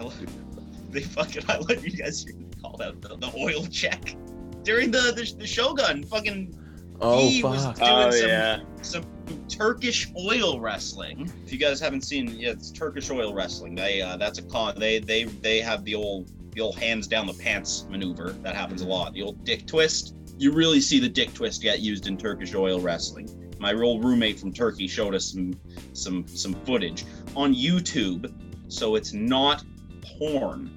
I they fucking. I love you guys called out the, the oil check during the the, the Shogun. Fucking. Oh he was doing Oh some, yeah. some Turkish oil wrestling. If you guys haven't seen, yeah, it's Turkish oil wrestling. They uh, that's a con. They they they have the old the old hands down the pants maneuver that happens a lot. The old dick twist. You really see the dick twist get used in Turkish oil wrestling. My old roommate from Turkey showed us some some some footage on YouTube, so it's not porn.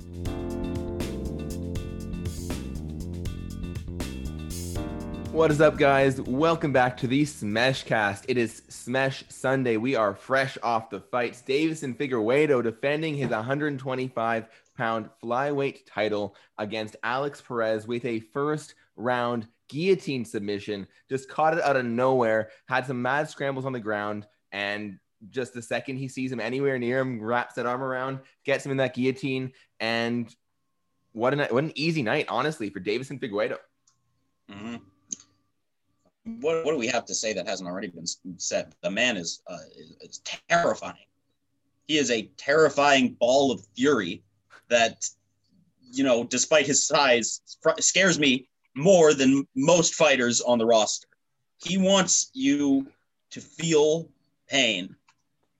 What is up, guys? Welcome back to the Smeshcast. It is Smesh Sunday. We are fresh off the fights. Deiveson Figueiredo defending his 125 pound flyweight title against Alex Perez with a first round guillotine submission. Just caught it out of nowhere, had some mad scrambles on the ground, and just the second he sees him anywhere near him, wraps that arm around, gets him in that guillotine, and what an what an easy night, honestly, for Deiveson Figueiredo. Mm-hmm. What, what do we have to say that hasn't already been said? The man is, uh, is, is terrifying. He is a terrifying ball of fury that, you know, despite his size, scares me more than most fighters on the roster. He wants you to feel pain.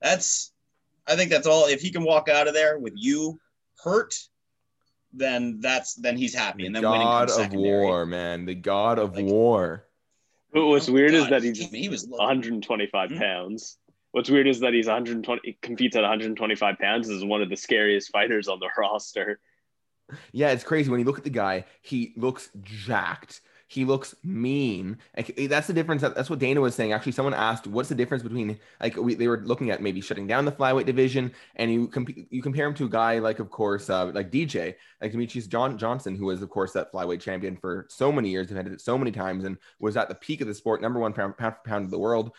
That's, I think that's all. If he can walk out of there with you hurt, then that's then he's happy. And then winning God comes of secondary. War, man. The God of Like- War. But what's Oh, weird is that he he's he was looking- 125 Hmm? pounds. What's weird is that he's 120 competes at 125 pounds is one of the scariest fighters on the roster. Yeah, it's crazy. When you look at the guy, he looks jacked. He looks mean. Like, eh, that's the difference. That's what Dana was saying. Actually, someone asked, "What's the difference between like we, they were looking at maybe shutting down the flyweight division, and you comp- you compare him to a guy like, of course, uh, like DJ, like Demetrious John Johnson, who was, of course, that flyweight champion for so many years, defended it so many times, and was at the peak of the sport, number one pound, pound for pound of the world.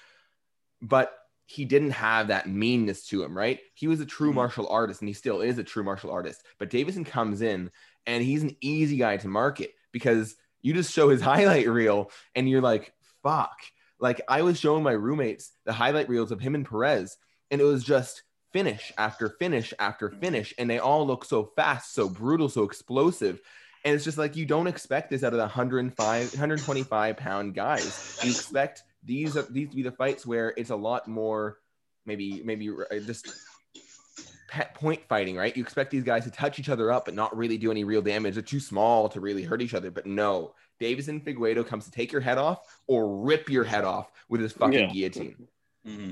But he didn't have that meanness to him, right? He was a true Mhm. martial artist, and he still is a true martial artist. But Deiveson comes in, and he's an easy guy to market because you just show his highlight reel, and you're like, "Fuck!" Like I was showing my roommates the highlight reels of him and Perez, and it was just finish after finish after finish, and they all look so fast, so brutal, so explosive. And it's just like you don't expect this out of the 105, 125 pound guys. You expect these these to be the fights where it's a lot more, maybe maybe uh, just point fighting, right? You expect these guys to touch each other up but not really do any real damage. They're too small to really hurt each other. But no, Deiveson Figueiredo comes to take your head off or rip your head off with his fucking Yeah. guillotine. hmm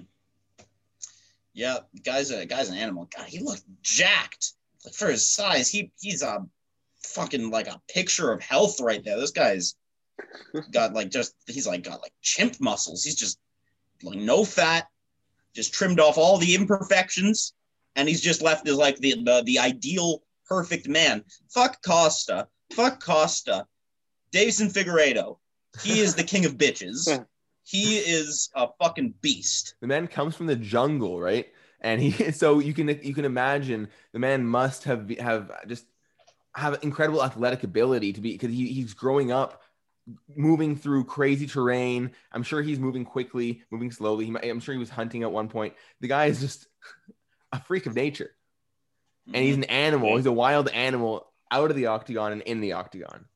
Yeah, guy's a guy's an animal. God, he looked jacked. Like for his size, he he's a fucking like a picture of health right there. This guy's got like just he's like got like chimp muscles. He's just like no fat, just trimmed off all the imperfections, and he's just left as like the the, the ideal perfect man. Fuck Costa. Fuck Costa. Deiveson Figueiredo. He is the king of bitches. He is a fucking beast. The man comes from the jungle, right? And he so you can you can imagine the man must have have just have incredible athletic ability to be because he, he's growing up moving through crazy terrain. I'm sure he's moving quickly, moving slowly. He I'm sure he was hunting at one point. The guy is just a freak of nature, and Mm-hmm. he's an animal. He's a wild animal out of the octagon and in the octagon.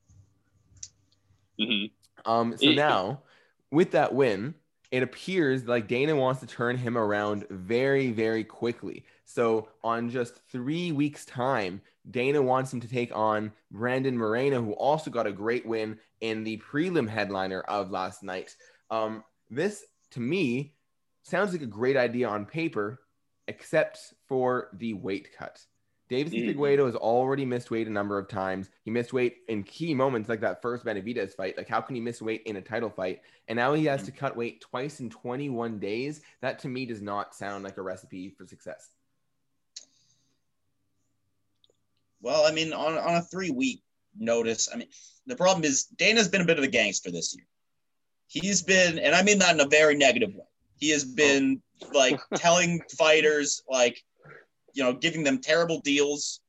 Mhm. Um, so now, with that win, it appears like Dana wants to turn him around very, very quickly. So, on just three weeks' time, Dana wants him to take on Brandon Moreno, who also got a great win in the prelim headliner of last night. Um, this, to me, sounds like a great idea on paper, except for the weight cut. Deiveson Mm. Figueiredo has already missed weight a number of times. He missed weight in key moments like that first Benavidez fight. Like, how can he miss weight in a title fight? And now he has to cut weight twice in 21 days. That to me does not sound like a recipe for success. Well, I mean, on, on a three week notice, I mean, the problem is Dana's been a bit of a gangster this year. He's been, and I mean that in a very negative way. He has been like telling fighters, like, you know, giving them terrible deals,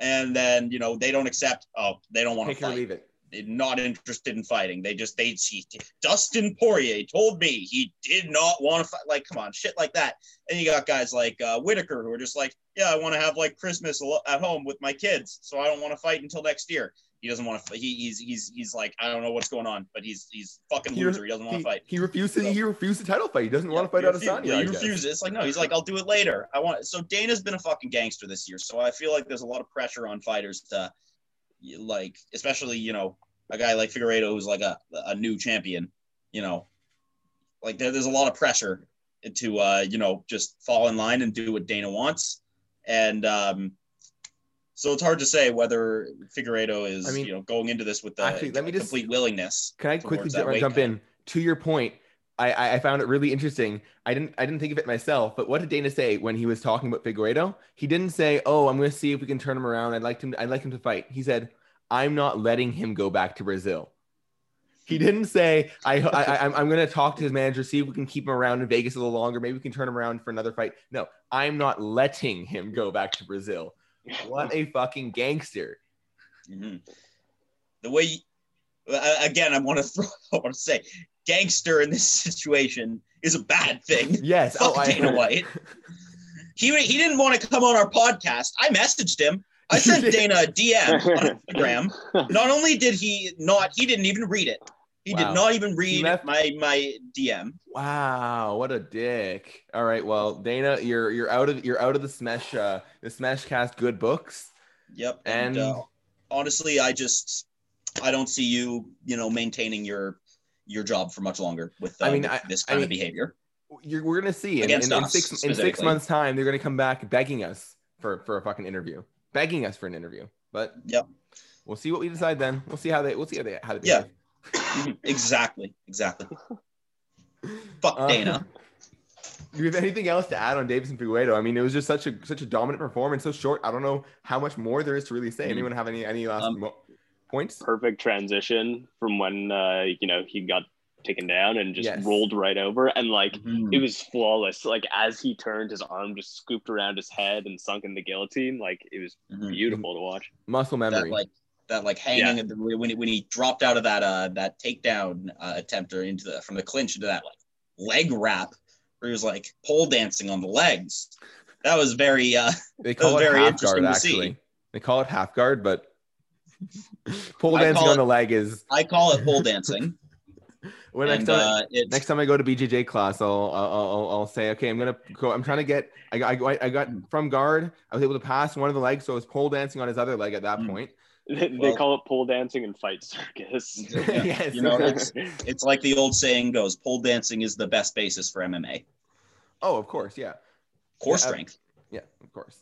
and then you know they don't accept. Oh, they don't want to Take it or fight. leave it. They're not interested in fighting. They just they she, Dustin Poirier told me he did not want to fight. Like, come on, shit like that. And you got guys like uh, Whittaker who are just like, yeah, I want to have like Christmas at home with my kids, so I don't want to fight until next year. He doesn't want to. He, he's he's he's like I don't know what's going on, but he's he's fucking He- loser. He doesn't want to fight. he refused to, So- he refused the title fight. He doesn't want to fight out of he refu- Adesanya. yeah, He refuses. It's like no, he's like I'll do it later. I want. So Dana's been a fucking gangster this year. So I feel like there's a lot of pressure on fighters to, like, especially you know a guy like Figueiredo who's like a a new champion. You know, like there, there's a lot of pressure to uh you know just fall in line and do what Dana wants, and um. So it's hard to say whether Figueiredo is, I mean, you know, going into this with the actually, let me just- complete willingness. Can I quickly jump, in? To your point, I, I I found it really interesting. I didn't I didn't think of it myself, but what did Dana say when he was talking about Figueiredo? He didn't say, "Oh, I'm going to see if we can turn him around. I'd like him. I'd like him to fight." He said, "I'm not letting him go back to Brazil." He didn't say, "I, I, I I'm, I'm going to talk to his manager, see if we can keep him around in Vegas a little longer. Maybe we can turn him around for another fight." No, I'm not letting him go back to Brazil. What a fucking gangster! Mhm. The way, uh, again, I want to throw, I want to say, gangster in this situation is a bad thing. Yes. Fuck oh, I, Dana White. He he didn't want to come on our podcast. I messaged him. I sent? Dana a DM on Instagram. Not only did he not, he didn't even read it. He Wow. did not even read my my DM. Wow, what a dick! All right, well, Dana, you're you're out of you're out of the Smash uh, the Smashcast good books. Yep. And, And- uh, honestly, I just I don't see you, you know, maintaining your your job for much longer with, uh, I mean, with I- this I kind mean, of behavior. You're, we're gonna see in, in, in six in six months' time. They're gonna come back begging us for for a fucking interview, begging us for an interview. But Yep. we'll see what we decide then. We'll see how they we'll see how they how they behave. Mhm, exactly. Exactly. Fuck Uh, Dana. Do you have anything else to add on Deiveson Figueiredo? I mean, it was just such a such a dominant performance, so short. I don't know how much more there is to really say. Mhm. Anyone have any any last Um, mo- points? Perfect transition from when uh, you know he got taken down and just Yes. rolled right over, and like Mhm. it was flawless. Like as he turned, his arm just scooped around his head and sunk in the guillotine. Like it was Mhm. beautiful to watch. Muscle That memory. like that like hanging when he, when he dropped out of that uh that takedown uh, attempt or into the from the clinch into that like leg wrap where he was like pole dancing on the legs. That was very uh They call it very half guard to see. actually. They call it half guard, but pole dancing call on it- the leg is I call it pole dancing. when next time uh next time I go to BJJ class, I'll I'll, I'll, I'll say, okay, I'm gonna go. I'm trying to get. I got I, I got from guard. I was able to pass one of the legs, so I was pole dancing on his other leg at that Mm. point. They, they call it pole dancing and fight circus. Yeah. yes, You know, it's it's like the old saying goes, pole dancing is the best basis for MMA. oh, of course, yeah, Core Yeah, strength. yeah, of course.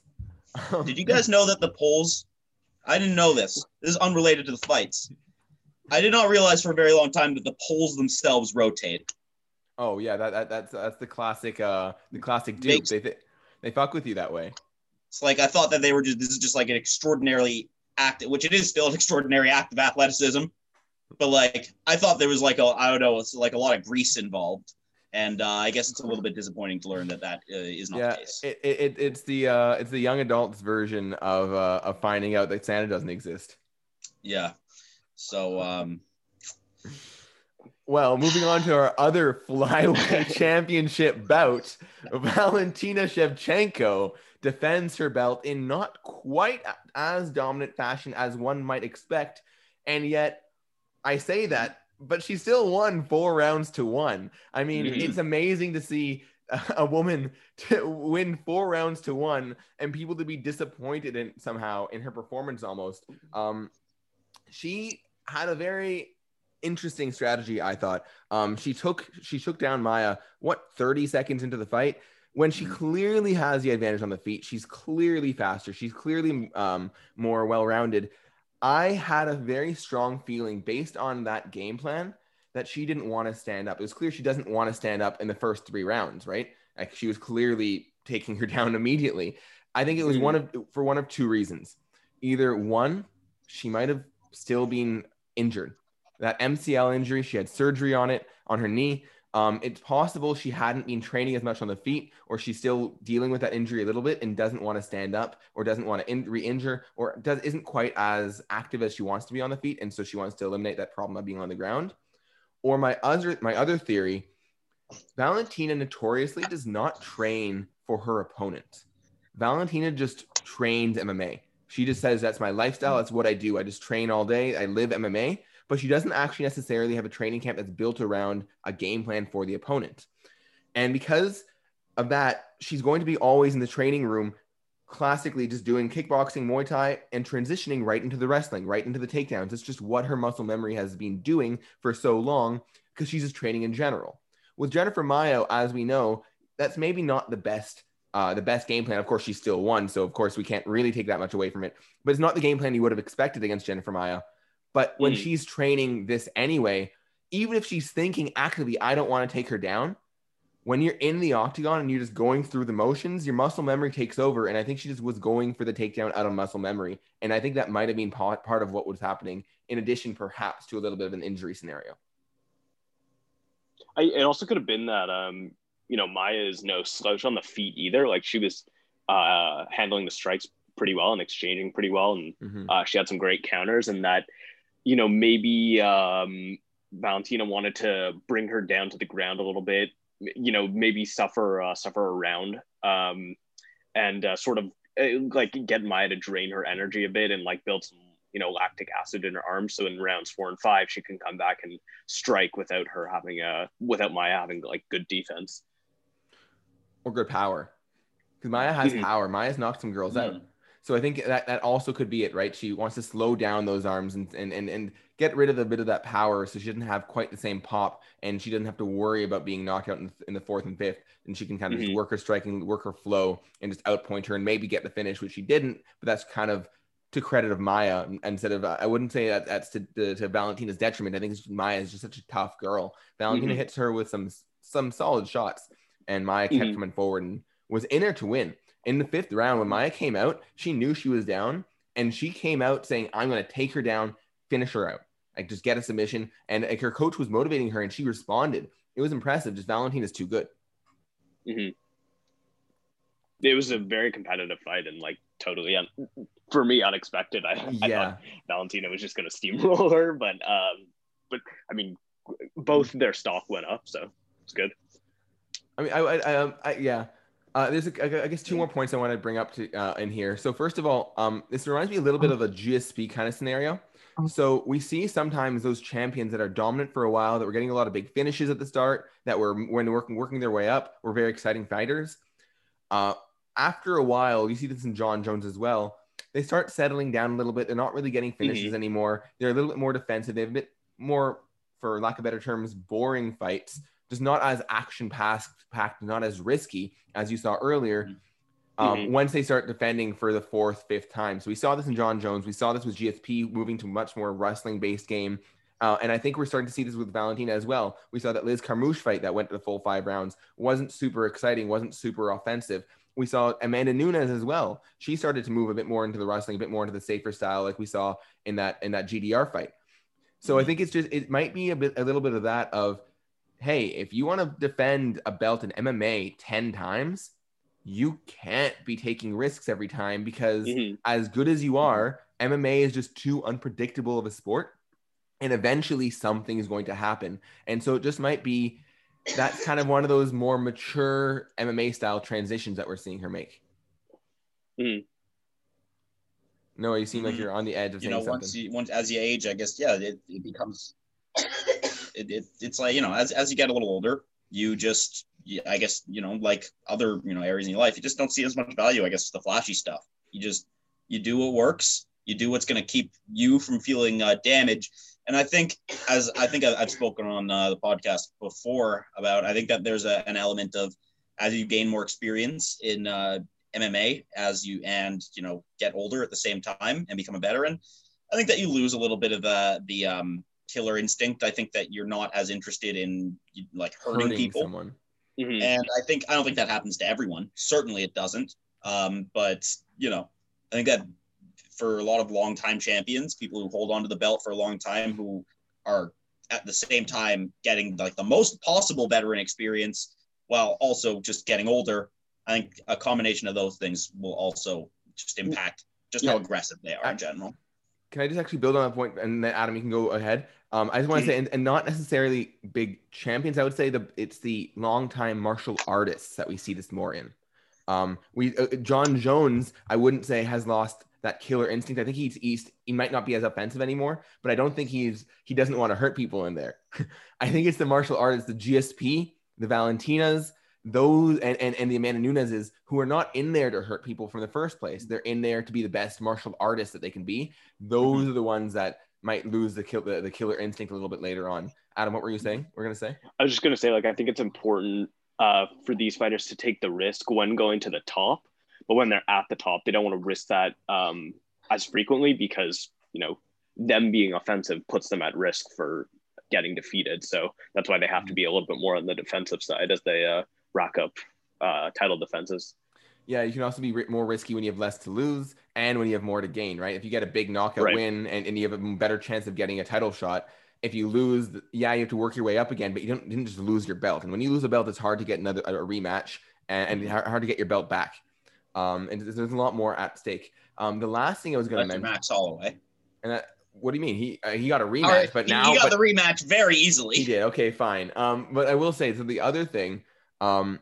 Did you guys know that the poles? I didn't know this. This is unrelated to the fights. I did not realize for a very long time that the poles themselves rotate. Oh yeah, that, that that's that's the classic uh the classic dupe. Makes- They th- they fuck with you that way. It's like I thought that they were just this is just like an extraordinarily act, which it is still an extraordinary act of athleticism. But like I thought there was like a I don't know, it's like a lot of grease involved, and uh, I guess it's a little bit disappointing to learn that that uh, is not yeah, the case. it, it, it- it's the uh it's the young adults version of uh of finding out that Santa doesn't exist. yeah. So um, Well, moving on to our other flyweight championship bout, Valentina Shevchenko defends her belt in not quite as dominant fashion as one might expect, and yet I say that, but she still won four rounds to one. I mean, Mhm. it's amazing to see a woman to win four rounds to one and people to be disappointed in somehow in her performance almost. Um, she had a very interesting strategy, I thought. Um, she took she took down Maia what 30 seconds into the fight when she clearly has the advantage on the feet. She's clearly faster. She's clearly um, more well-rounded. I had a very strong feeling based on that game plan that she didn't want to stand up. It was clear she doesn't want to stand up in the first three rounds, right? Like she was clearly taking her down immediately. I think it was Mhm. one of for one of two reasons. Either one, she might have still been injured. That MCL injury, she had surgery on it on her knee. Um, it's possible she hadn't been training as much on the feet, or she's still dealing with that injury a little bit and doesn't want to stand up, or doesn't want to in- re-injure, or does isn't quite as active as she wants to be on the feet, and so she wants to eliminate that problem of being on the ground. Or my other my other theory, Valentina notoriously does not train for her opponent. Valentina just trains MMA. She just says that's my lifestyle. That's what I do. I just train all day. I live MMA but she doesn't actually necessarily have a training camp that's built around a game plan for the opponent. And because of that, she's going to be always in the training room, classically just doing kickboxing, Muay Thai, and transitioning right into the wrestling, right into the takedowns. It's just what her muscle memory has been doing for so long because she's just training in general. With Jennifer Maia, as we know, that's maybe not the best uh, the best game plan. Of course, she still won, so of course we can't really take that much away from it. But it's not the game plan you would have expected against Jennifer Maia. But when mm. she's training this anyway, even if she's thinking actively, I don't want to take her down, when you're in the octagon and you're just going through the motions, your muscle memory takes over. And I think she just was going for the takedown out of muscle memory. And I think that might have been part, of what was happening, in addition, perhaps, to a little bit of an injury scenario. I, it also could have been that, um, you know, Maia is no slouch on the feet either. Like she was uh, handling the strikes pretty well and exchanging pretty well. And mm-hmm. uh, she had some great counters. And that you know, maybe um, Valentina wanted to bring her down to the ground a little bit, you know, maybe suffer uh, suffer around um, and uh, sort of uh, like get Maia to drain her energy a bit and like build some you know lactic acid in her arms so in rounds four and five she can come back and strike without her having a without Maia having like good defense or good power because Maia has mm-hmm. power Maia's knocked some girls mm-hmm. out so I think that that also could be it, right? She wants to slow down those arms and and and, and get rid of a bit of that power, so she doesn't have quite the same pop, and she doesn't have to worry about being knocked out in, in the fourth and fifth, and she can kind of mm-hmm. just work her striking, work her flow, and just outpoint her, and maybe get the finish, which she didn't. But that's kind of to credit of Maia instead of I wouldn't say that that's to, to, to Valentina's detriment. I think Maia is just such a tough girl. Valentina mm-hmm. hits her with some some solid shots, and Maia kept mm-hmm. coming forward and was in there to win in the fifth round, when Maia came out, she knew she was down and she came out saying, I'm going to take her down, finish her out, like just get a submission. And like, her coach was motivating her and she responded. It was impressive. Just Valentina's too good. Mm-hmm. It was a very competitive fight and like totally, un- for me, unexpected. I, yeah. I thought Valentina was just going to steamroll her, but, um, but I mean, both their stock went up. So it's good. I mean, I, I, I, um, I yeah. Uh, there's, a, I guess, two more points I want to bring up to uh, in here. So first of all, um, this reminds me a little bit of a GSP kind of scenario. So we see sometimes those champions that are dominant for a while, that we're getting a lot of big finishes at the start, that were when working working their way up, were very exciting fighters. Uh, after a while, you see this in Jon Jones as well. They start settling down a little bit. They're not really getting finishes mm-hmm. anymore. They're a little bit more defensive. They have a bit more, for lack of better terms, boring fights just not as action packed, not as risky as you saw earlier. Mm-hmm. Um, mm-hmm. Once they start defending for the fourth, fifth time. So we saw this in Jon Jones. We saw this with GSP moving to much more wrestling based game. Uh, and I think we're starting to see this with Valentina as well. We saw that Liz Carmouche fight that went to the full five rounds wasn't super exciting, wasn't super offensive. We saw Amanda Nunes as well. She started to move a bit more into the wrestling, a bit more into the safer style, like we saw in that in that GDR fight. So I mm-hmm. think it's just it might be a bit a little bit of that of hey, if you want to defend a belt in MMA 10 times, you can't be taking risks every time because mm-hmm. as good as you are, MMA is just too unpredictable of a sport. And eventually something is going to happen. And so it just might be that's kind of one of those more mature MMA style transitions that we're seeing her make. Mm-hmm. No, you seem like mm-hmm. you're on the edge of you know something. once you once as you age, I guess yeah, it, it becomes it, it, it's like you know as, as you get a little older you just i guess you know like other you know areas in your life you just don't see as much value i guess the flashy stuff. You just you do what works you do what's going to keep you from feeling uh, damage and i think as i think i've spoken on uh, the podcast before about i think that there's a, an element of as you gain more experience in uh, mma as you and you know get older at the same time and become a veteran i think that you lose a little bit of uh, the um, killer instinct. I think that you're not as interested in like hurting, hurting people. Someone. Mm-hmm. And I think I don't think that happens to everyone. Certainly, it doesn't. Um, but you know, I think that for a lot of long time champions, people who hold on to the belt for a long time, who are at the same time getting like the most possible veteran experience while also just getting older. I think a combination of those things will also just impact just yeah. how aggressive they are in general. Can I just actually build on that point, and then Adam, you can go ahead. Um, I just want to say, and, and, not necessarily big champions. I would say the it's the longtime martial artists that we see this more in. Um, we uh, Jon Jones, I wouldn't say has lost that killer instinct. I think he's east. He might not be as offensive anymore, but I don't think he's he doesn't want to hurt people in there. I think it's the martial artists, the GSP, the Valentinas, those and, and and the Amanda Nunes's who are not in there to hurt people from the first place. They're in there to be the best martial artists that they can be. Those mm-hmm. are the ones that might lose the kill the, the killer instinct a little bit later on. Adam, what were you saying? We're gonna say. I was just gonna say like I think it's important uh, for these fighters to take the risk when going to the top but when they're at the top, they don't want to risk that um, as frequently because you know them being offensive puts them at risk for getting defeated. So that's why they have to be a little bit more on the defensive side as they uh, rack up uh, title defenses. Yeah, you can also be more risky when you have less to lose and when you have more to gain, right? If you get a big knockout right. win and, and you have a better chance of getting a title shot, if you lose, yeah, you have to work your way up again, but you don't didn't just lose your belt. And when you lose a belt, it's hard to get another a rematch and, and hard to get your belt back. Um, and there's a lot more at stake. Um, the last thing I was going to mention, Max Holloway. And that, what do you mean? He uh, he got a rematch, right. but now he got the rematch very easily. He did. Okay, fine. Um, but I will say so. The other thing, um,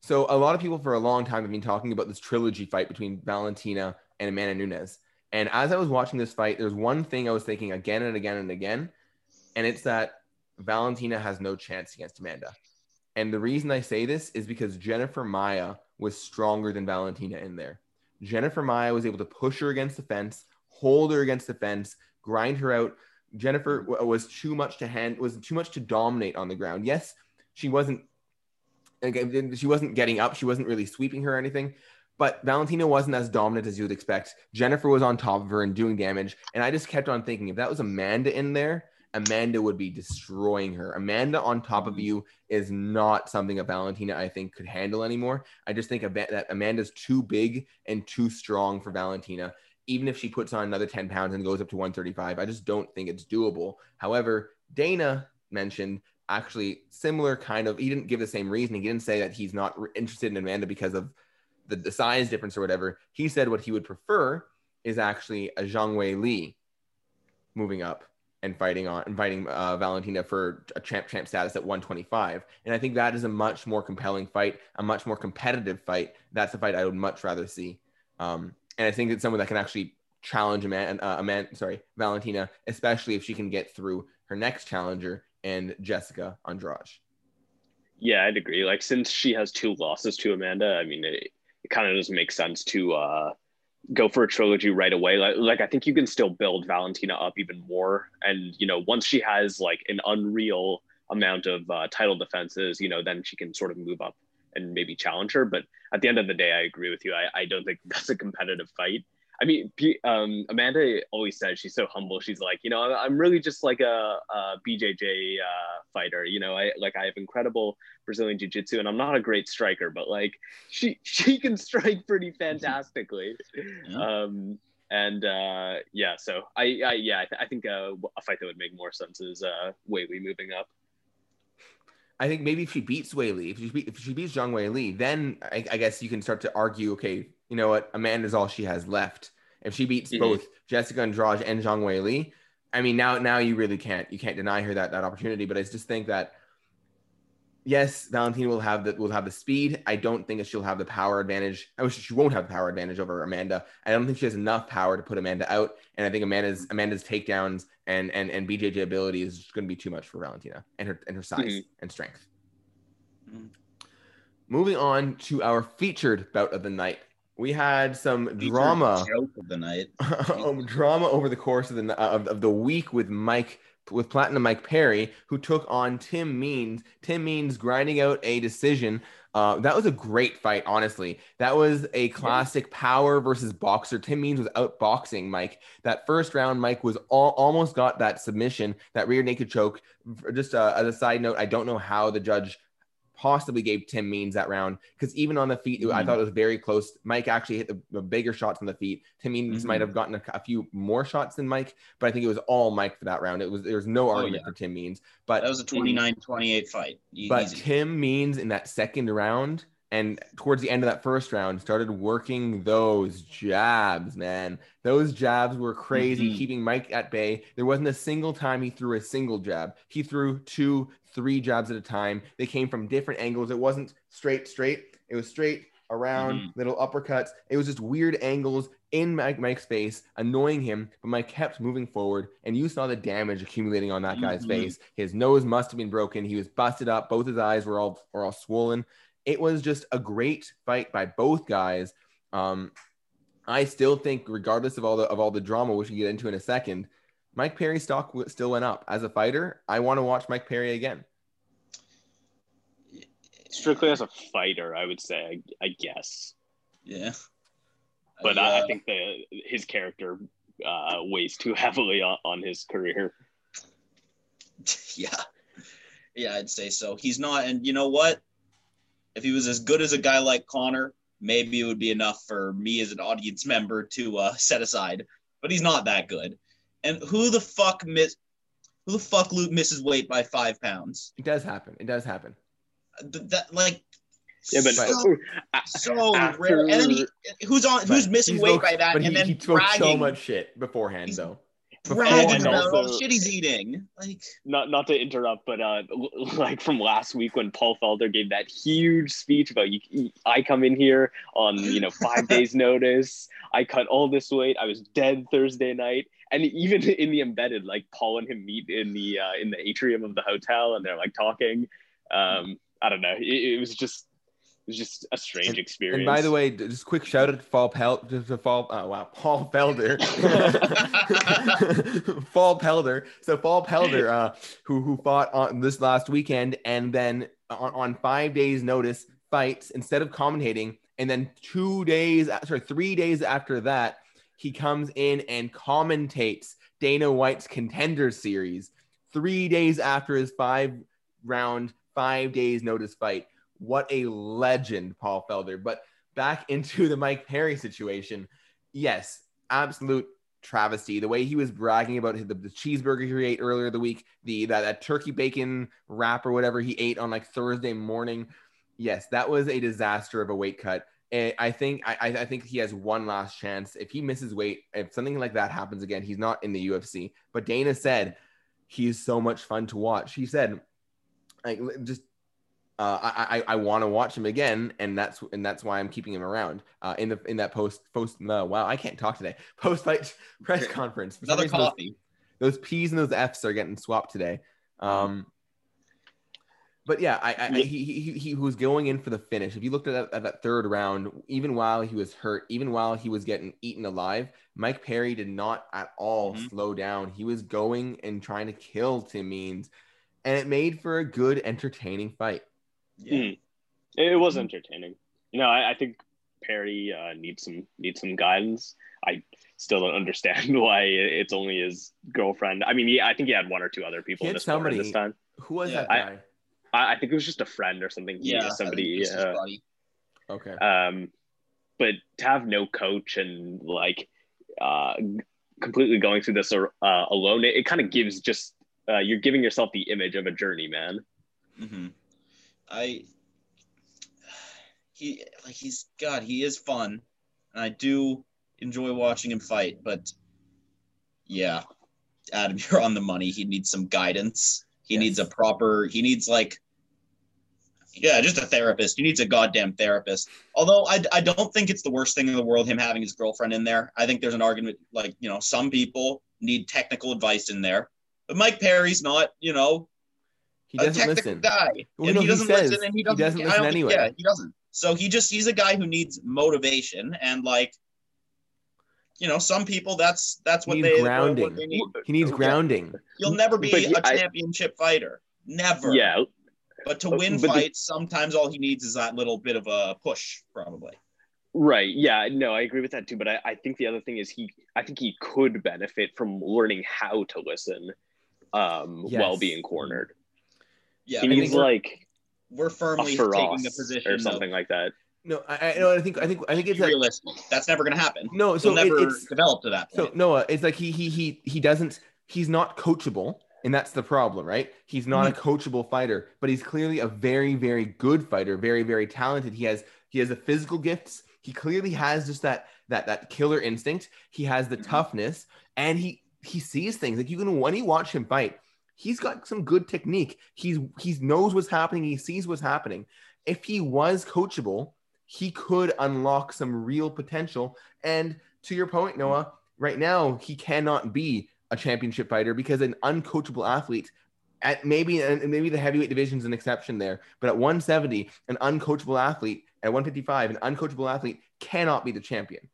so a lot of people for a long time have been talking about this trilogy fight between Valentina and Amanda Nunes. And as I was watching this fight, there's one thing I was thinking again and again and again, and it's that Valentina has no chance against Amanda. And the reason I say this is because Jennifer Maia was stronger than Valentina in there. Jennifer Maia was able to push her against the fence, hold her against the fence, grind her out. Jennifer was too much to hand was too much to dominate on the ground. Yes, she wasn't she wasn't getting up, she wasn't really sweeping her or anything, but Valentina wasn't as dominant as you would expect. Jennifer was on top of her and doing damage, and I just kept on thinking if that was Amanda in there, Amanda would be destroying her. Amanda on top of mm-hmm. you is not something that Valentina, I think, could handle anymore. I just think that Amanda's too big and too strong for Valentina. Even if she puts on another 10 pounds and goes up to 135, I just don't think it's doable. However, Dana mentioned actually similar kind of, he didn't give the same reasoning. He didn't say that he's not interested in Amanda because of the, the size difference or whatever. He said what he would prefer is actually a Zhang Weili moving up and fighting on inviting uh, Valentina for a champ champ status at 125. And I think that is a much more compelling fight, a much more competitive fight. That's a fight I would much rather see. Um, and I think it's someone that can actually challenge a man, uh, a man, sorry, Valentina, especially if she can get through her next challenger and Jessica Andrade. Yeah, I'd agree. Like since she has two losses to Amanda, I mean, it, it kind of doesn't make sense to uh, go for a trilogy right away. Like, like I think you can still build Valentina up even more. And, you know, once she has like an unreal amount of uh, title defenses, you know, then she can sort of move up and maybe challenge her. But at the end of the day, I agree with you. I, I don't think that's a competitive fight. I mean, um, Amanda always says she's so humble. She's like, you know, I'm really just like a, a BJJ uh, fighter. You know, I like I have incredible Brazilian jiu-jitsu, and I'm not a great striker, but like she she can strike pretty fantastically. Yeah. Um, and uh, yeah, so I, I yeah, I, th- I think uh, a fight that would make more sense is uh, Weili moving up. I think maybe if she beats Weili, if she, beat, if she beats Zhang Weili, then I, I, guess you can start to argue, okay, you know what, Amanda's all she has left. If she beats mm-hmm. both Jessica Andrade and Zhang Weili, I mean, now now you really can't you can't deny her that that opportunity. But I just think that yes, Valentina will have the will have the speed. I don't think she'll have the power advantage. I wish she won't have the power advantage over Amanda. I don't think she has enough power to put Amanda out. And I think Amanda's Amanda's takedowns and and and BJJ ability is going to be too much for Valentina and her and her size mm-hmm. and strength. Mm-hmm. Moving on to our featured bout of the night. We had some featured drama joke of the night. Um, drama over the course of the of, of the week with Mike with Platinum Mike Perry, who took on Tim Means. Tim Means grinding out a decision. Uh, that was a great fight, honestly. That was a classic power versus boxer. Tim Means was outboxing Mike. That first round, Mike was all, almost got that submission, that rear naked choke. Just uh, as a side note, I don't know how the judge possibly gave Tim Means that round because even on the feet, mm-hmm. I thought it was very close. Mike actually hit the, the bigger shots on the feet. Tim Means mm-hmm. might have gotten a, a, few more shots than Mike, but I think it was all Mike for that round. It was there was no oh, argument yeah. for Tim Means, but that was a 29-28 fight. Easy. But Tim Means in that second round and towards the end of that first round started working those jabs man those jabs were crazy mm-hmm. keeping mike at bay there wasn't a single time he threw a single jab he threw two three jabs at a time they came from different angles it wasn't straight straight it was straight around mm-hmm. little uppercuts it was just weird angles in Mike, Mike's face, annoying him, but Mike kept moving forward, and you saw the damage accumulating on that guy's mm-hmm. face. His nose must have been broken. He was busted up. Both his eyes were all were all swollen it was just a great fight by both guys. Um, I still think, regardless of all the of all the drama, which we get into in a second, Mike Perry stock still went up as a fighter. I want to watch Mike Perry again. Strictly as a fighter, I would say, I, I guess. Yeah, but uh, I, I, think that his character uh, weighs too heavily on, on his career. Yeah, yeah, I'd say so. He's not, and you know what? If he was as good as a guy like Conor, maybe it would be enough for me as an audience member to uh, set aside. But he's not that good. And who the fuck miss? Who the fuck Luke misses weight by five pounds? It does happen. It does happen. Th- that like. Yeah, but so, so after, rare. And then he, who's on? Who's missing weight by that? But he, and then he spoke so much shit beforehand, though bragging about all shit he's eating. Like not not to interrupt, but uh, like from last week when Paul Felder gave that huge speech about you, I come in here on you know five days notice. I cut all this weight. I was dead Thursday night, and even in the embedded, like Paul and him meet in the uh, in the atrium of the hotel, and they're like talking. Um, I don't know. It, it was just was just a strange and, experience. And by the way, just quick shout out to Paul Pel to Paul oh wow, Paul Felder. Paul Felder. So Paul Felder, uh, who who fought on this last weekend and then on, on five days notice fights instead of commentating, and then two days sorry, three days after that, he comes in and commentates Dana White's contender series three days after his five round, five days notice fight what a legend, Paul Felder. But back into the Mike Perry situation. Yes, absolute travesty. The way he was bragging about the, the cheeseburger he ate earlier the week, the that, that turkey bacon wrap or whatever he ate on like Thursday morning. Yes, that was a disaster of a weight cut. And I think I, I think he has one last chance. If he misses weight, if something like that happens again, he's not in the UFC. But Dana said he's so much fun to watch. He said, like just uh, I I, I want to watch him again, and that's and that's why I'm keeping him around. Uh, in the in that post post uh, wow I can't talk today post fight press conference. Another coffee. Those, those, P's and those F's are getting swapped today. Um, but yeah, I, I, he, he he was going in for the finish. If you looked at that, at that third round, even while he was hurt, even while he was getting eaten alive, Mike Perry did not at all mm-hmm. slow down. He was going and trying to kill Tim Means, and it made for a good, entertaining fight. Yeah. Mm. It was entertaining. You know, I, I think Perry uh, needs some needs some guidance. I still don't understand why it's only his girlfriend. I mean, yeah, I think he had one or two other people in this somebody, this time. Who was yeah. that guy? I, I, think it was just a friend or something. Yeah, somebody. Uh, okay. Um, but to have no coach and like uh, completely going through this uh, alone, it, it kind of gives just uh, you're giving yourself the image of a journeyman. Mm-hmm. I he like he's God, he is fun, and I do enjoy watching him fight. But yeah, Adam, you're on the money. He needs some guidance. He yes. needs a proper. He needs like yeah, just a therapist. He needs a goddamn therapist. Although I, I don't think it's the worst thing in the world him having his girlfriend in there. I think there's an argument like, you know, some people need technical advice in there. But Mike Perry's not, you know, he doesn't listen. Guy. Well, and no, he doesn't he says, listen and he doesn't, he doesn't listen anyway. yeah, he doesn't. So he just he's a guy who needs motivation and like you know, some people that's that's what, they, grounding. what they need. He needs grounding. You'll never be he, a championship I, fighter. Never. Yeah. But to win but fights, the, sometimes all he needs is that little bit of a push, probably. Right. Yeah. No, I agree with that too. But I, I think the other thing is he I think he could benefit from learning how to listen um yes. while being cornered. Yeah, he needs like we're firmly taking the position or something of, like that. No, I, I, no, I think I think I think it's that, realistic. That's never going to happen. no. So We'll it- never it's develop to that so. Noah. It's like he he he he doesn't. He's not coachable, and that's the problem, right? He's not a coachable fighter, but he's clearly a very very good fighter, very very talented. He has he has the physical gifts. He clearly has just that that that killer instinct. He has the Mhm. toughness, and he he sees things like you can when you watch him fight. He's got some good technique. He's he knows what's happening. He sees what's happening. If he was coachable, he could unlock some real potential. And to your point, Noah, right now he cannot be a championship fighter because an uncoachable athlete at maybe maybe the heavyweight division is an exception there, but at 170, an uncoachable athlete at 155, an uncoachable athlete cannot be the champion.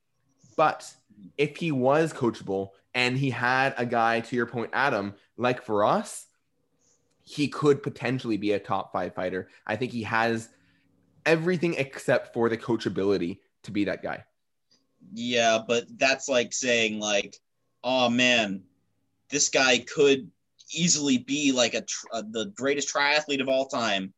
But if he was coachable and he had a guy, to your point, Adam, like for us, he could potentially be a top five fighter. I think he has everything except for the coachability to be that guy. Yeah, but that's like saying like, oh man, this guy could easily be like a tr- uh, the greatest triathlete of all time.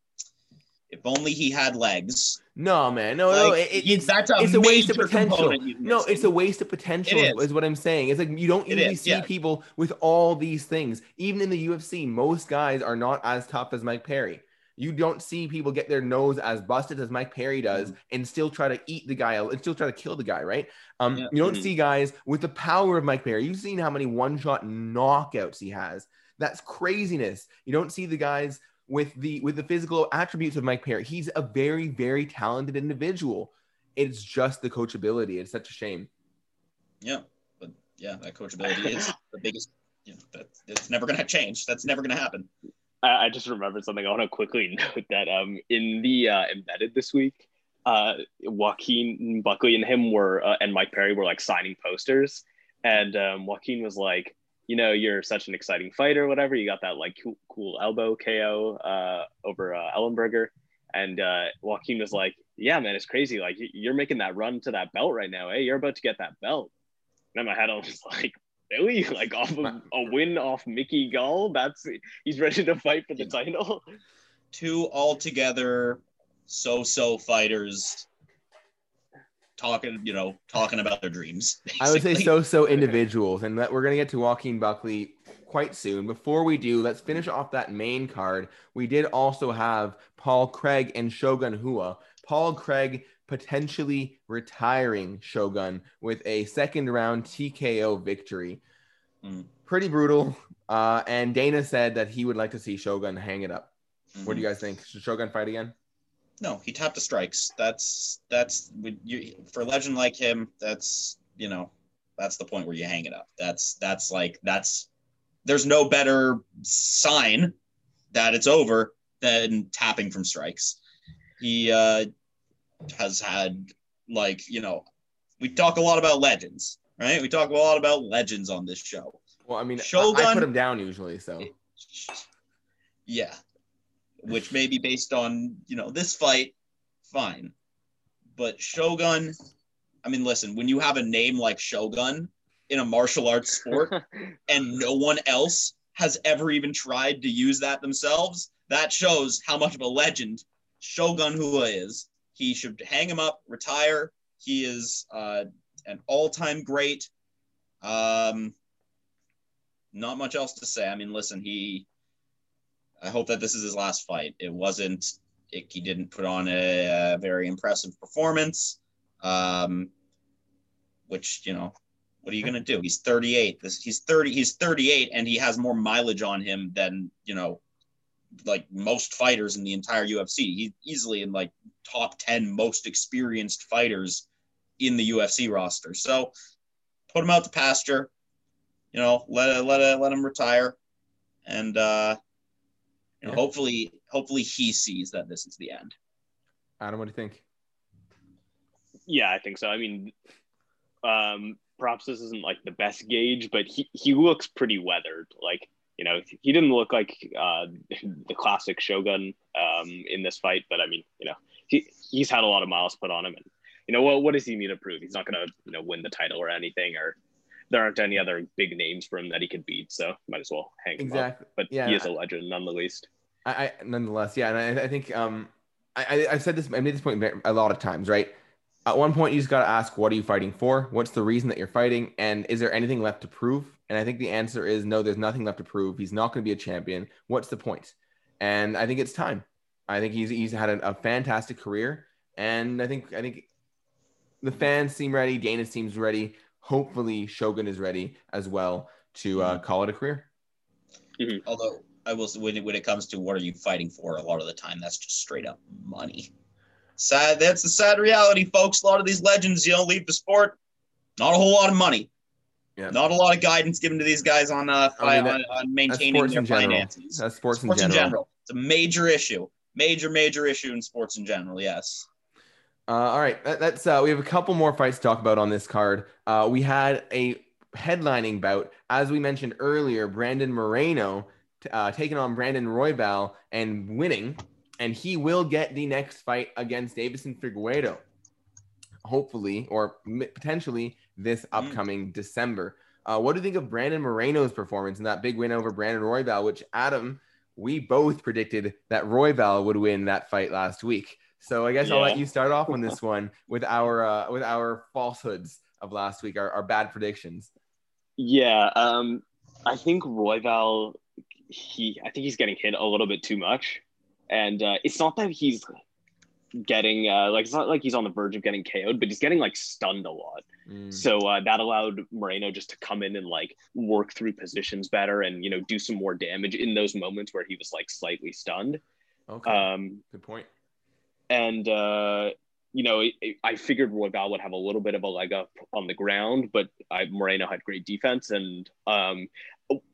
If only he had legs. No, man, no, no, Like, it, it- it's that's a it's a waste of potential. No, it's a waste of potential. Is. is. what I'm saying. It's like you don't It usually is, see yeah. people with all these things. Even in the UFC, most guys are not as tough as Mike Perry. You don't see people get their nose as busted as Mike Perry does and still try to eat the guy and still try to kill the guy, right? Um, Yeah. You don't Mhm. see guys with the power of Mike Perry. You've seen how many one-shot knockouts he has. That's craziness. You don't see the guys with the with the physical attributes of Mike Perry. He's a very, very talented individual. It's just the coachability. It's such a shame. Yeah, but yeah, that coachability is the biggest. You know, that it's never going to change. That's never going to happen. I, I just remembered something. I want to quickly note that um in the uh, embedded this week, uh, Joaquin Buckley and him were uh, and Mike Perry were like signing posters, and um, Joaquin was like, you know, you're such an exciting fighter, whatever. You got that like cool, cool elbow KO uh, over uh, Ellenberger, and uh, Joaquin was like, yeah, man, it's crazy. Like you're making that run to that belt right now. Hey, you're about to get that belt. And in my head, I was like. Really? Like off of a win off Mickey Gall? That's he's ready to fight for the title. Two altogether so-so fighters talking, you know, talking about their dreams. I would say so-so individuals, and that we're gonna get to Joaquin Buckley quite soon. Before we do, let's finish off that main card. We did also have Paul Craig and Shogun Rua. Paul Craig potentially retiring Shogun with a second round TKO victory. Mm. Pretty brutal. Uh, and Dana said that he would like to see Shogun hang it up. What do you guys think? Should Shogun fight again? No, he tapped the strikes. That's that's you for a legend like him. That's you know that's the point where you hang it up. That's that's like that's there's no better sign that it's over than tapping from strikes. He uh, has had like you know we talk a lot about legends, right? We talk a lot about legends on this show. Well, I mean, I- I, put him down usually, so Yeah. Which may be based on, you know, this fight, fine. But Shogun, I mean, listen, when you have a name like Shogun in a martial arts sport and no one else has ever even tried to use that themselves, that shows how much of a legend Shogun Rua is. He should hang him up, retire. He is uh, an all time great. Um, not much else to say. I mean, listen, he. I hope that this is his last fight. It wasn't. It, he didn't put on a, a very impressive performance. Um, which you know, what are you gonna do? He's 38. This he's 30. He's 38, and he has more mileage on him than you know, like most fighters in the entire UFC. He's easily in like top 10 most experienced fighters in the UFC roster. So put him out to pasture. You know, let let let him retire, and uh, you know, Yeah. hopefully, hopefully he sees that this is the end. Adam, what do you think? Yeah, I think so. I mean, um, perhaps this isn't like the best gauge, but he, he looks pretty weathered. Like, you know, he didn't look like uh, the classic Shogun um, in this fight, but I mean, you know, he, he's had a lot of miles put on him. And, you know, what, what does he need to prove? He's not going to, you know, win the title or anything, or there aren't any other big names for him that he could beat. So might as well hang him up. Exactly. But Yeah. he is a legend none the least. I, I nonetheless, yeah, and I, I think um, I, I have said this, I made this point a lot of times, right? At one point, you just got to ask, what are you fighting for? What's the reason that you're fighting? And is there anything left to prove? And I think the answer is no, there's nothing left to prove. He's not going to be a champion. What's the point? And I think it's time. I think he's he's had a, a fantastic career, and I think I think the fans seem ready. Dana seems ready. Hopefully, Shogun is ready as well to uh, mm-hmm. call it a career. Mm-hmm. Although I will, when it, when it comes to what are you fighting for, a lot of the time that's just straight up money. Sad. That's the sad reality, folks. A lot of these legends, you know, leave the sport. Not a whole lot of money. Yeah. Not a lot of guidance given to these guys on uh I mean, that, on, on, maintaining their finances. That's sports, sports in, general. in, general. It's a major issue. Major, major issue in sports in general. Yes. Uh, all right, that, that's uh, we have a couple more fights to talk about on this card. Uh, we had a headlining bout, as we mentioned earlier. Brandon Moreno uh, taking on Brandon Royval and winning, and he will get the next fight against Deiveson Figueiredo, hopefully or potentially this mm. upcoming mm. December. Uh, what do you think of Brandon Moreno's performance in that big win over Brandon Royval, which Adam, we both predicted that Royval would win that fight last week. So I guess yeah. I'll let you start off on this one with our uh, with our falsehoods of last week, our, our bad predictions. Yeah, um, I think Royval, he I think he's getting hit a little bit too much, and uh, it's not that he's getting uh, like it's not like he's on the verge of getting KO'd, but he's getting like stunned a lot. Mm. So uh, that allowed Moreno just to come in and like work through positions better and you know do some more damage in those moments where he was like slightly stunned. Okay. Um, Good point and uh, you know, I figured Royval would have a little bit of a leg up on the ground, but I, Moreno had great defense. And um,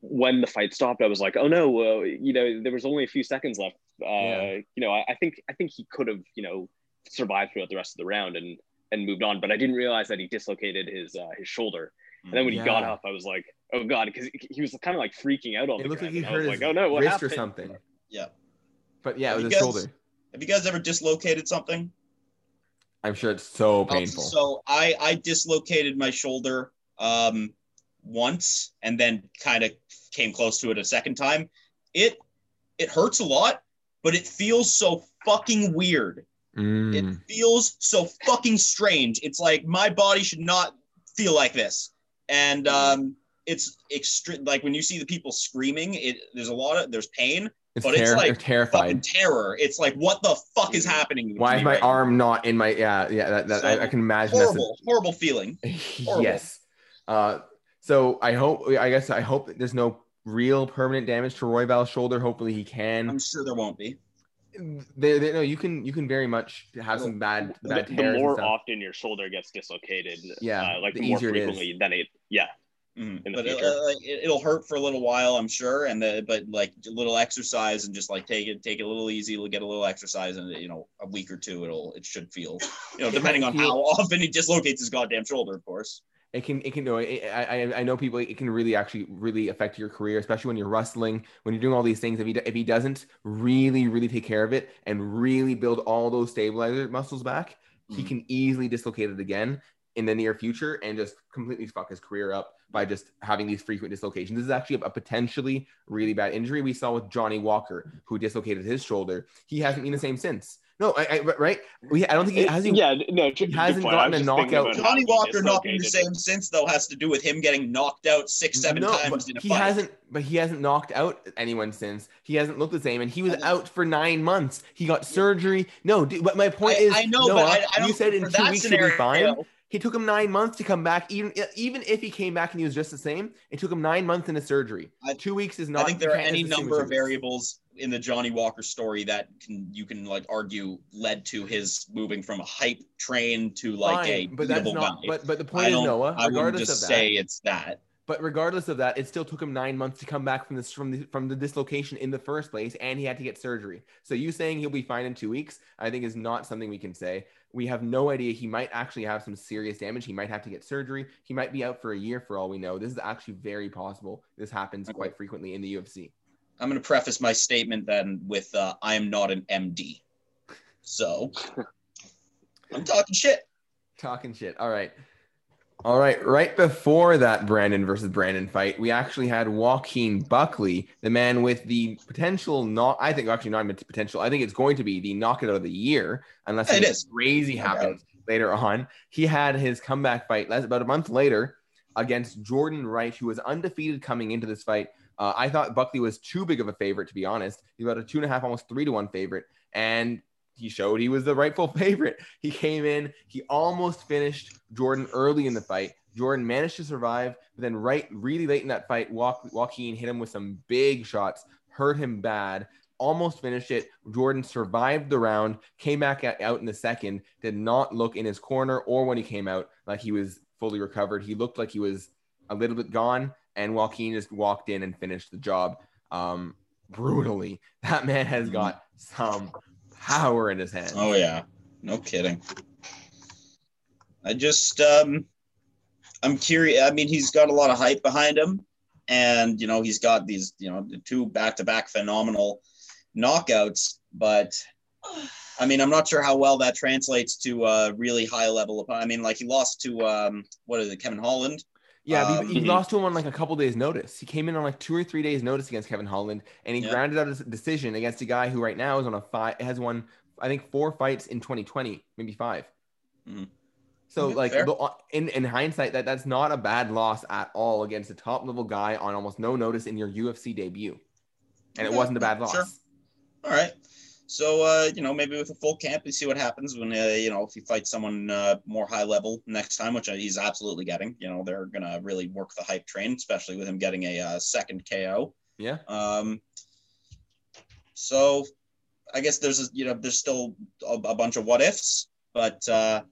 when the fight stopped, I was like, oh no, uh, you know, there was only a few seconds left. Uh, yeah. You know, I, I, think I think he could have, you know, survived throughout the rest of the round and and moved on. But I didn't realize that he dislocated his uh, his shoulder. And then when yeah. he got up, I was like, oh god, because he was kind of like freaking out on it the looked ground. like he hurt his like, oh no, what wrist happened? or something. Yeah. But yeah, it was his shoulder. Have you guys ever dislocated something? I'm sure it's so painful. Um, so I I dislocated my shoulder um, once and then kind of came close to it a second time. It it hurts a lot, but it feels so fucking weird. Mm. It feels so fucking strange. It's like my body should not feel like this. And um, it's extreme. Like when you see the people screaming, it there's a lot of there's pain, it's but ter- it's like terrified. terror. It's like, what the fuck is happening? Why is my right arm now? not in my? Yeah, yeah. That, that so I, I, can imagine. Horrible, a, horrible feeling. Horrible. yes. Uh, so I hope. I guess I hope there's no real permanent damage to Royval's shoulder. Hopefully he can. I'm sure there won't be. They, they, no, you can you can very much have some bad bad the, the more often your shoulder gets dislocated, yeah, uh, like the, the more frequently, it then it yeah Mm, but uh, it, will hurt for a little while, I'm sure. And the, but like a little exercise and just like take it, take it a little easy. We'll get a little exercise, and you know, a week or two, it'll it should feel, you know, depending on how often he dislocates his goddamn shoulder, of course. It can, it can know. I, I, I know people. It can really, actually, really affect your career, especially when you're wrestling, when you're doing all these things. If he, if he doesn't really, really take care of it and really build all those stabilizer muscles back, mm-hmm. he can easily dislocate it again in the near future and just completely fuck his career up by just having these frequent dislocations. This is actually a potentially really bad injury we saw with Johnny Walker, who dislocated his shoulder. He hasn't been the same since. No, I, I right? We, I don't think he has. Yeah, no, he hasn't gotten a knockout. Johnny Walker not being the same since though has to do with him getting knocked out six, seven no, times in a he fight. hasn't, but he hasn't knocked out anyone since. He hasn't looked the same, and he was out for nine months. He got surgery. No, dude, but my point I, is, I know, Noah, but I, I don't. You said in two weeks he'll be fine. He took him nine months to come back. Even even if he came back and he was just the same, it took him nine months in a surgery. I, Two weeks is not. I think there are any number of variables in the Johnny Walker story that can you can like argue led to his moving from a hype train to like Fine, a but that's not. Guy. But but the point is Noah. I wouldn't just that, say it's that. But regardless of that, it still took him nine months to come back from this from the from the dislocation in the first place, and he had to get surgery. So you saying he'll be fine in two weeks, I think is not something we can say. We have no idea. He might actually have some serious damage. He might have to get surgery. He might be out for a year for all we know. This is actually very possible. This happens quite frequently in the UFC. I'm going to preface my statement then with uh, I am not an MD. So I'm talking shit. Talking shit. All right. All right, right before that Brandon versus Brandon fight, we actually had Joaquin Buckley, the man with the potential not I think actually not even potential. I think it's going to be the knockout of the year unless It is. crazy happens later on. He had his comeback fight less about a month later against Jordan Wright, who was undefeated coming into this fight. Uh, I thought Buckley was too big of a favorite, to be honest. He's about a two and a half, almost three to one favorite. And he showed he was the rightful favorite. He came in, he almost finished Jordan early in the fight. Jordan managed to survive, but then right really late in that fight, jo- Joaquin hit him with some big shots, hurt him bad, almost finished it. Jordan survived the round, came back out in the second, did not look in his corner or when he came out like he was fully recovered. He looked like he was a little bit gone, and Joaquin just walked in and finished the job um, brutally. That man has got some power in his hands. Oh yeah, no kidding. I just um, I'm curious. I mean, he's got a lot of hype behind him, and you know he's got these you know the two back-to-back phenomenal knockouts, but. I mean, I'm not sure how well that translates to a really high level. Of, I mean, like he lost to um, what is it, Kevin Holland? Yeah, Um, he, lost to him on like a couple days' notice. He came in on like two or three days' notice against Kevin Holland, and he Yeah. grounded out his decision against a guy who right now is on a five has won I think four fights in 2020, maybe 5 Mhm. So Yeah, like the- in in hindsight, that that's not a bad loss at all against a top level guy on almost no notice in your UFC debut, and it wasn't a bad loss. sure. All right. So uh, you know, maybe with a full camp, we see what happens when uh, you know if he fights someone uh, more high level next time, which uh, he's absolutely getting. You know, they're gonna really work the hype train, especially with him getting a uh, second KO. Yeah, Um, so I guess there's a, you know there's still a, a bunch of what ifs, but uh,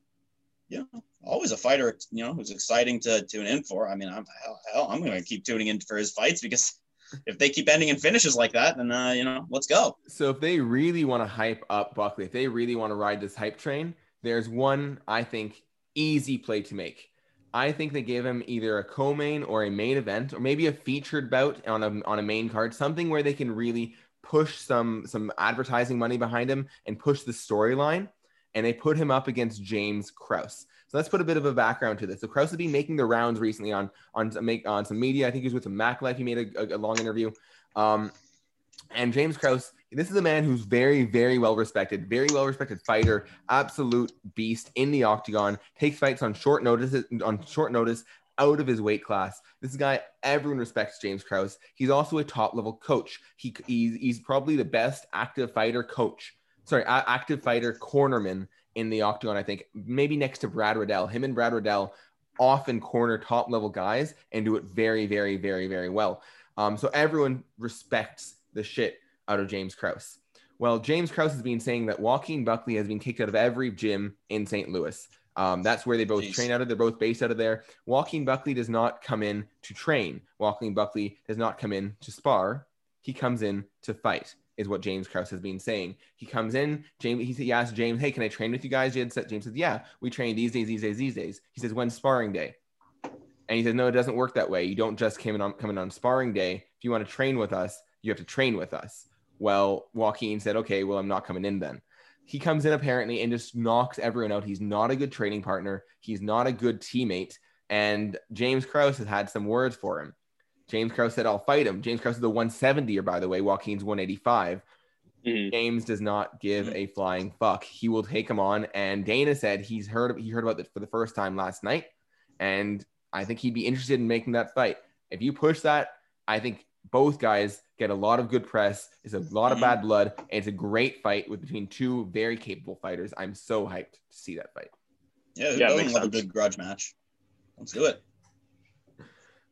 you know, always a fighter you know who's exciting to tune in for. I mean, I'm hell, hell I'm gonna keep tuning in for his fights because if they keep ending in finishes like that, then uh, you know, let's go. So if they really want to hype up Buckley, if they really want to ride this hype train, there's one I think easy play to make. I think they gave him either a co-main or a main event, or maybe a featured bout on a on a main card, something where they can really push some some advertising money behind him and push the storyline. And they put him up against James Krause. Let's put a bit of a background to this. So Krause has been making the rounds recently on on some make on some media. I think he was with the Mac Life. He made a, a, a long interview. Um, and James Krause, this is a man who's very, very well respected, very well respected fighter, absolute beast in the octagon, takes fights on short notice, on short notice, out of his weight class. This guy everyone respects, James Krause. He's also a top level coach. He, he's, he's probably the best active fighter coach, sorry, active fighter cornerman in the octagon, I think, maybe next to Brad Riddell. Him and Brad Riddell often corner top level guys and do it very, very, very, very well. Um, so everyone respects the shit out of James Krause. Well, James Krause has been saying that Joaquin Buckley has been kicked out of every gym in St. Louis. Um, that's where they both Jeez. train out of. They're both based out of there. Joaquin Buckley does not come in to train. Joaquin Buckley does not come in to spar. He comes in to fight, is what James Krause has been saying. He comes in, James, he, he asked James, hey, can I train with you guys? James says, yeah, we train these days, these days, these days. He says, when's sparring day? And he says, no, it doesn't work that way. You don't just come in on, come in on sparring day. If you want to train with us, you have to train with us. Well, Joaquin said, okay, well, I'm not coming in then. He comes in apparently and just knocks everyone out. He's not a good training partner. He's not a good teammate. And James Krause has had some words for him. James Krause said, I'll fight him. James Krause is the 170er, by the way. Joaquin's 185. Mhm. James does not give a flying fuck. He will take him on. And Dana said he's heard he heard about this for the first time last night. And I think he'd be interested in making that fight. If you push that, I think both guys get a lot of good press. It's a lot of Mhm. bad blood. And it's a great fight with between two very capable fighters. I'm so hyped to see that fight. Yeah, who Yeah, doesn't makes love a sense. good grudge match? Let's do it.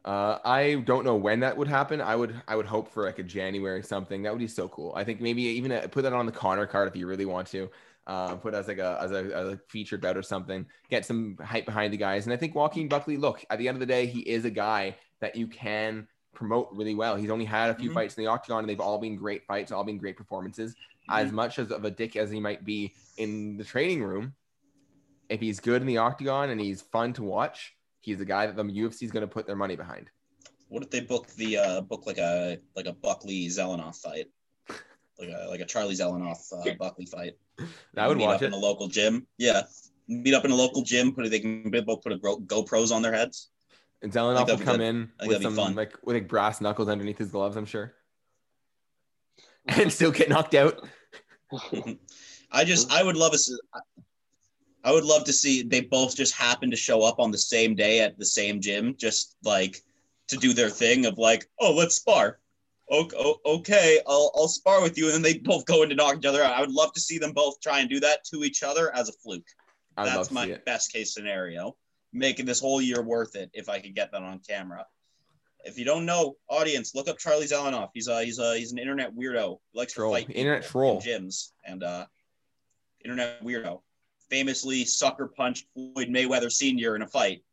Uh, I don't know when that would happen. I would I would hope for like a January something. That would be so cool. I think maybe even a, put that on the Conor card if you really want to. Uh, put as like a as a, as a featured bout or something. Get some hype behind the guys. And I think Joaquin Buckley. Look, at the end of the day, he is a guy that you can promote really well. He's only had a few Mhm. fights in the octagon, and they've all been great fights, all been great performances. As much as of a dick as he might be in the training room, if he's good in the octagon and he's fun to watch, he's a guy that the UFC is going to put their money behind. What if they book the uh, book like a like a Buckley Zelenoff fight, like a like a Charlie Zelenoff uh, Buckley fight? I would Meet watch up it. in a local gym. Yeah, meet up in a local gym. Put they can both put a GoPros on their heads. And Zelenoff will come in with some fun. like with like brass knuckles underneath his gloves. I'm sure, and still get knocked out. I just I would love a. I would love to see they both just happen to show up on the same day at the same gym, just like to do their thing of like, oh, let's spar. Okay, I'll, I'll spar with you, and then they both go in to knock each other out. I would love to see them both try and do that to each other as a fluke. That's my best case scenario. Making this whole year worth it if I could get that on camera. If you don't know, audience, look up Charlie Zelenoff. He's a he's a he's an internet weirdo. He likes troll. to fight internet troll in gyms and uh, internet weirdo. Famously sucker punched Floyd Mayweather Sr. in a fight.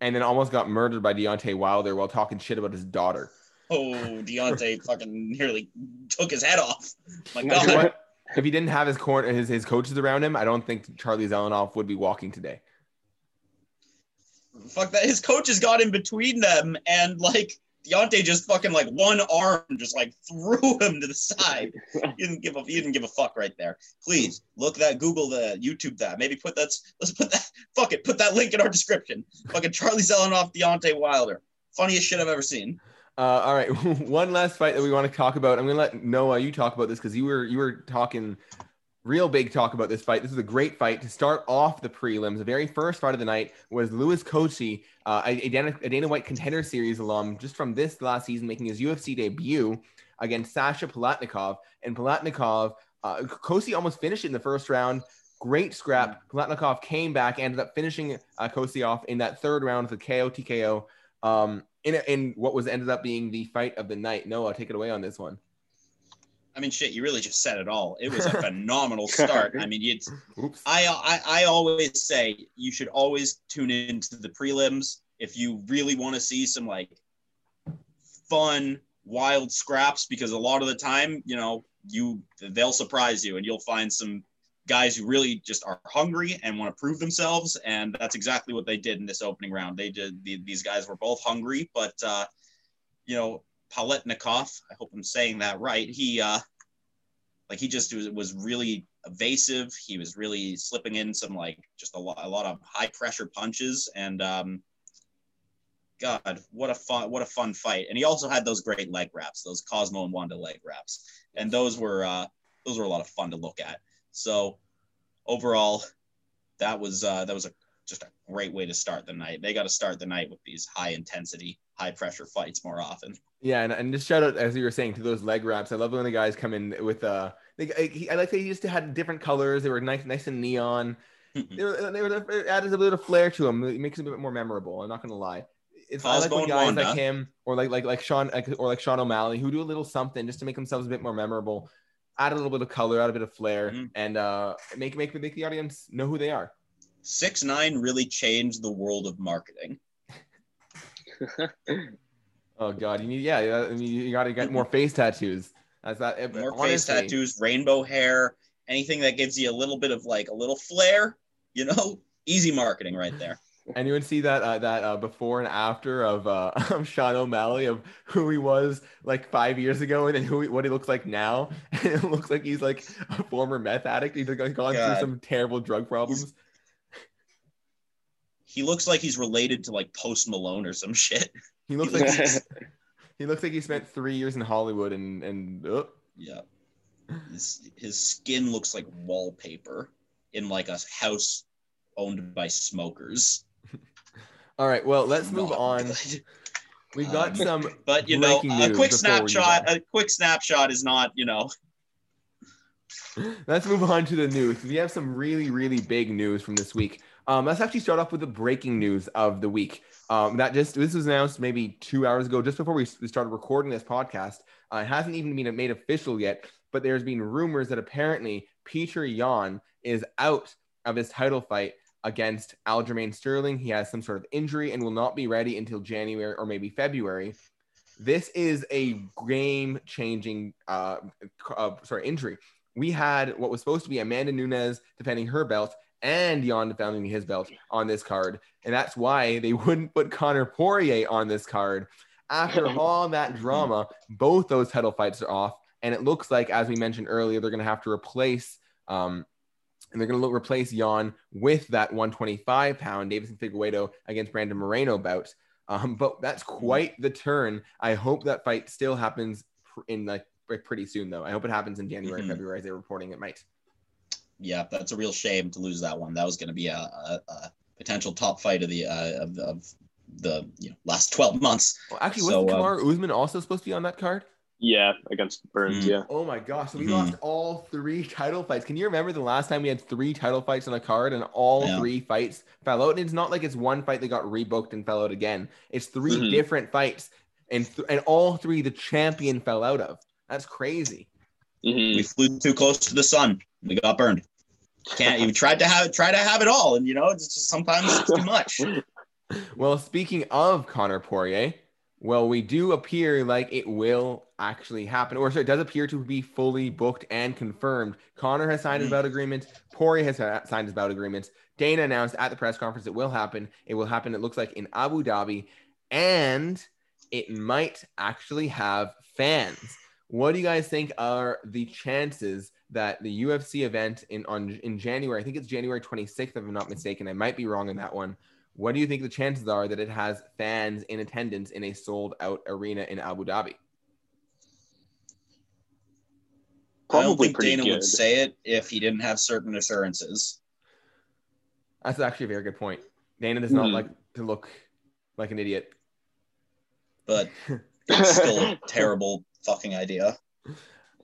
And then almost got murdered by Deontay Wilder while talking shit about his daughter. Oh, Deontay fucking nearly took his head off. My God if he didn't have his corner his, his coaches around him, I don't think Charlie Zelenoff would be walking today. Fuck that. His coaches got in between them and like Deontay just fucking like one arm just like threw him to the side. He didn't give a he didn't give a fuck right there. Please look that Google the YouTube that. Maybe put that let's put that fuck it, put that link in our description. Fucking Charlie Zelenoff, Deontay Wilder. Funniest shit I've ever seen. Uh, all right, one last fight that we want to talk about. I'm gonna let Noah you talk about this because you were you were talking real big talk about this fight. This is a great fight to start off the prelims. The very first fight of the night was Louis Cosce, uh, a, Dana, a Dana White Contender Series alum, just from this last season, making his UFC debut against Sasha Palatnikov. And Palatnikov, uh, Cosce almost finished it in the first round. Great scrap. Palatnikov came back, ended up finishing uh, Cosce off in that third round with a KO TKO. Um, in in what was ended up being the fight of the night. Noah, take it away on this one. I mean, shit, you really just said it all. It was a phenomenal start. I mean, it's. I, I I always say you should always tune into the prelims if you really want to see some like fun, wild scraps because a lot of the time, you know, you they'll surprise you and you'll find some guys who really just are hungry and want to prove themselves. And that's exactly what they did in this opening round. They did, the, these guys were both hungry, but, uh, you know, Palatnikov, I hope I'm saying that right. He, uh, like, he just was, was really evasive. He was really slipping in some, like, just a lot, a lot of high pressure punches. And, um, God, what a fun, what a fun fight. And he also had those great leg wraps, those Cosmo and Wanda leg wraps. And those were, uh, those were a lot of fun to look at. So overall, that was uh, that was a just a great way to start the night. They got to start the night with these high intensity, high pressure fights more often. Yeah, and, and just shout out as you were saying to those leg wraps. I love when the guys come in with uh, they, I, I like they used to had different colors. They were nice, nice and neon. they were they were added a little bit flair to them. It makes it a bit more memorable. I'm not gonna lie. It's I like when guys Wanda. like him or like like like Sean or like Sean O'Malley who do a little something just to make themselves a bit more memorable add a little bit of color, add a bit of flair, mm-hmm. and uh, make make make the audience know who they are. Six nine really changed the world of marketing. oh God, you need yeah, I mean, you got to get more face tattoos. That's that. More honestly, face tattoos, rainbow hair, anything that gives you a little bit of like a little flair. You know, easy marketing right there and you would see that uh, that uh, before and after of uh, of Sean O'Malley of who he was like five years ago and then who he, what he looks like now. And it looks like he's like a former meth addict. He's like gone God. through some terrible drug problems. He looks like he's related to like Post Malone or some shit. He looks like he looks like he spent three years in Hollywood and and oh. yeah, his his skin looks like wallpaper in like a house owned by smokers. All right. Well, let's move on. We've got um, some, but you know, a quick snapshot. A quick snapshot is not, you know. Let's move on to the news. We have some really, really big news from this week. Um, let's actually start off with the breaking news of the week. Um, that just this was announced maybe two hours ago, just before we started recording this podcast. Uh, it hasn't even been made official yet, but there's been rumors that apparently Petr Yan is out of his title fight against Aljamain Sterling. He has some sort of injury and will not be ready until January or maybe February. This is a game changing, uh, uh, sorry, injury. We had what was supposed to be Amanda Nunes defending her belt and Yan defending his belt on this card. And that's why they wouldn't put Conor Poirier on this card. After all that drama, both those title fights are off. And it looks like, as we mentioned earlier, they're going to have to replace um, and they're going to replace Yan with that 125 pound Deiveson Figueiredo against Brandon Moreno bout. Um, but that's quite the turn. I hope that fight still happens in like pretty soon, though. I hope it happens in January, mm-hmm. February, as they're reporting it might. Yeah, that's a real shame to lose that one. That was going to be a, a, a, potential top fight of the uh, of, of the you know, last 12 months. Well, actually, so, wasn't Kamar um, Usman also supposed to be on that card? Yeah, against Burns. Mm-hmm. Yeah. Oh my gosh! So we mm-hmm. lost all three title fights. Can you remember the last time we had three title fights on a card and all yeah. three fights fell out? And it's not like it's one fight that got rebooked and fell out again. It's 3 mm-hmm. different fights, and th- and all three the champion fell out of. That's crazy. Mm-hmm. We flew too close to the sun. We got burned. Can't you tried to have try to have it all, and you know it's just sometimes it's too much. well, speaking of Conor Poirier, well, we do appear like it will actually happen, or sorry, it does appear to be fully booked and confirmed. Conor has signed his bout agreement. Poirier has signed his bout agreement. Dana announced at the press conference it will happen. It will happen. It looks like in Abu Dhabi, and it might actually have fans. What do you guys think are the chances that the UFC event in on in January? I think it's January 26th, if I'm not mistaken. I might be wrong on that one. What do you think the chances are that it has fans in attendance in a sold out arena in Abu Dhabi? Probably I don't think Dana good. would say it if he didn't have certain assurances. That's actually a very good point. Dana does not mm-hmm. like to look like an idiot. But it's still a terrible fucking idea.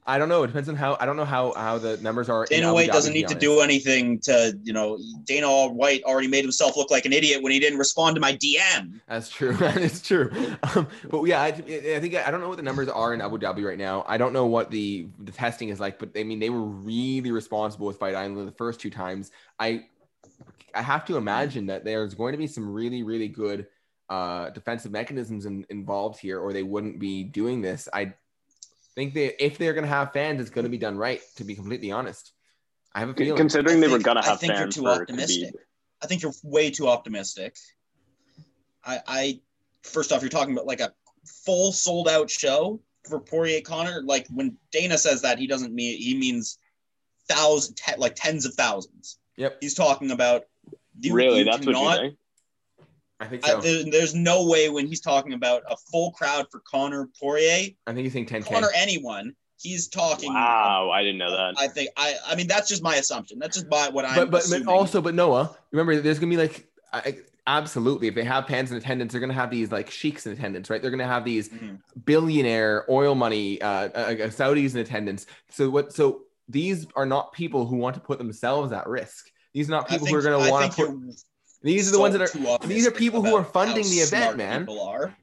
I don't know. It depends on how. I don't know how how the numbers are. Dana White doesn't need to do anything to you know. Dana White already made himself look like an idiot when he didn't respond to my DM. That's true. It's true. Um, but yeah, I, I, think I don't know what the numbers are in Abu Dhabi right now. I don't know what the the testing is like, but I mean they were really responsible with Fight Island the first two times. I I have to imagine that there's going to be some really really good uh, defensive mechanisms in, involved here, or they wouldn't be doing this. I think they if they're going to have fans, it's going to be done right. To be completely honest, I have a feeling. Considering they were going to have I think fans, you're too optimistic. I think you're way too optimistic. I, I first off, you're talking about like a full sold out show for Poirier Conor. Like when Dana says that, he doesn't mean he means thousands, te- like tens of thousands. Yep. He's talking about. You, really, you that's what not, you think? I think so. I, there, there's no way when he's talking about a full crowd for Conor Poirier. I think you think 10K. Conor anyone. He's talking. Wow, I didn't know that. I think I. I mean, that's just my assumption. That's just my what I. But but, but also, but Noah, remember, there's gonna be like. I, absolutely if they have fans in attendance they're going to have these like sheiks in attendance right they're going to have these mm-hmm. billionaire oil money uh, uh, uh, saudis in attendance so what so these are not people who want to put themselves at risk these are not people think, who are going to want to put these are the ones that are. These are people who are funding the event, man. People are.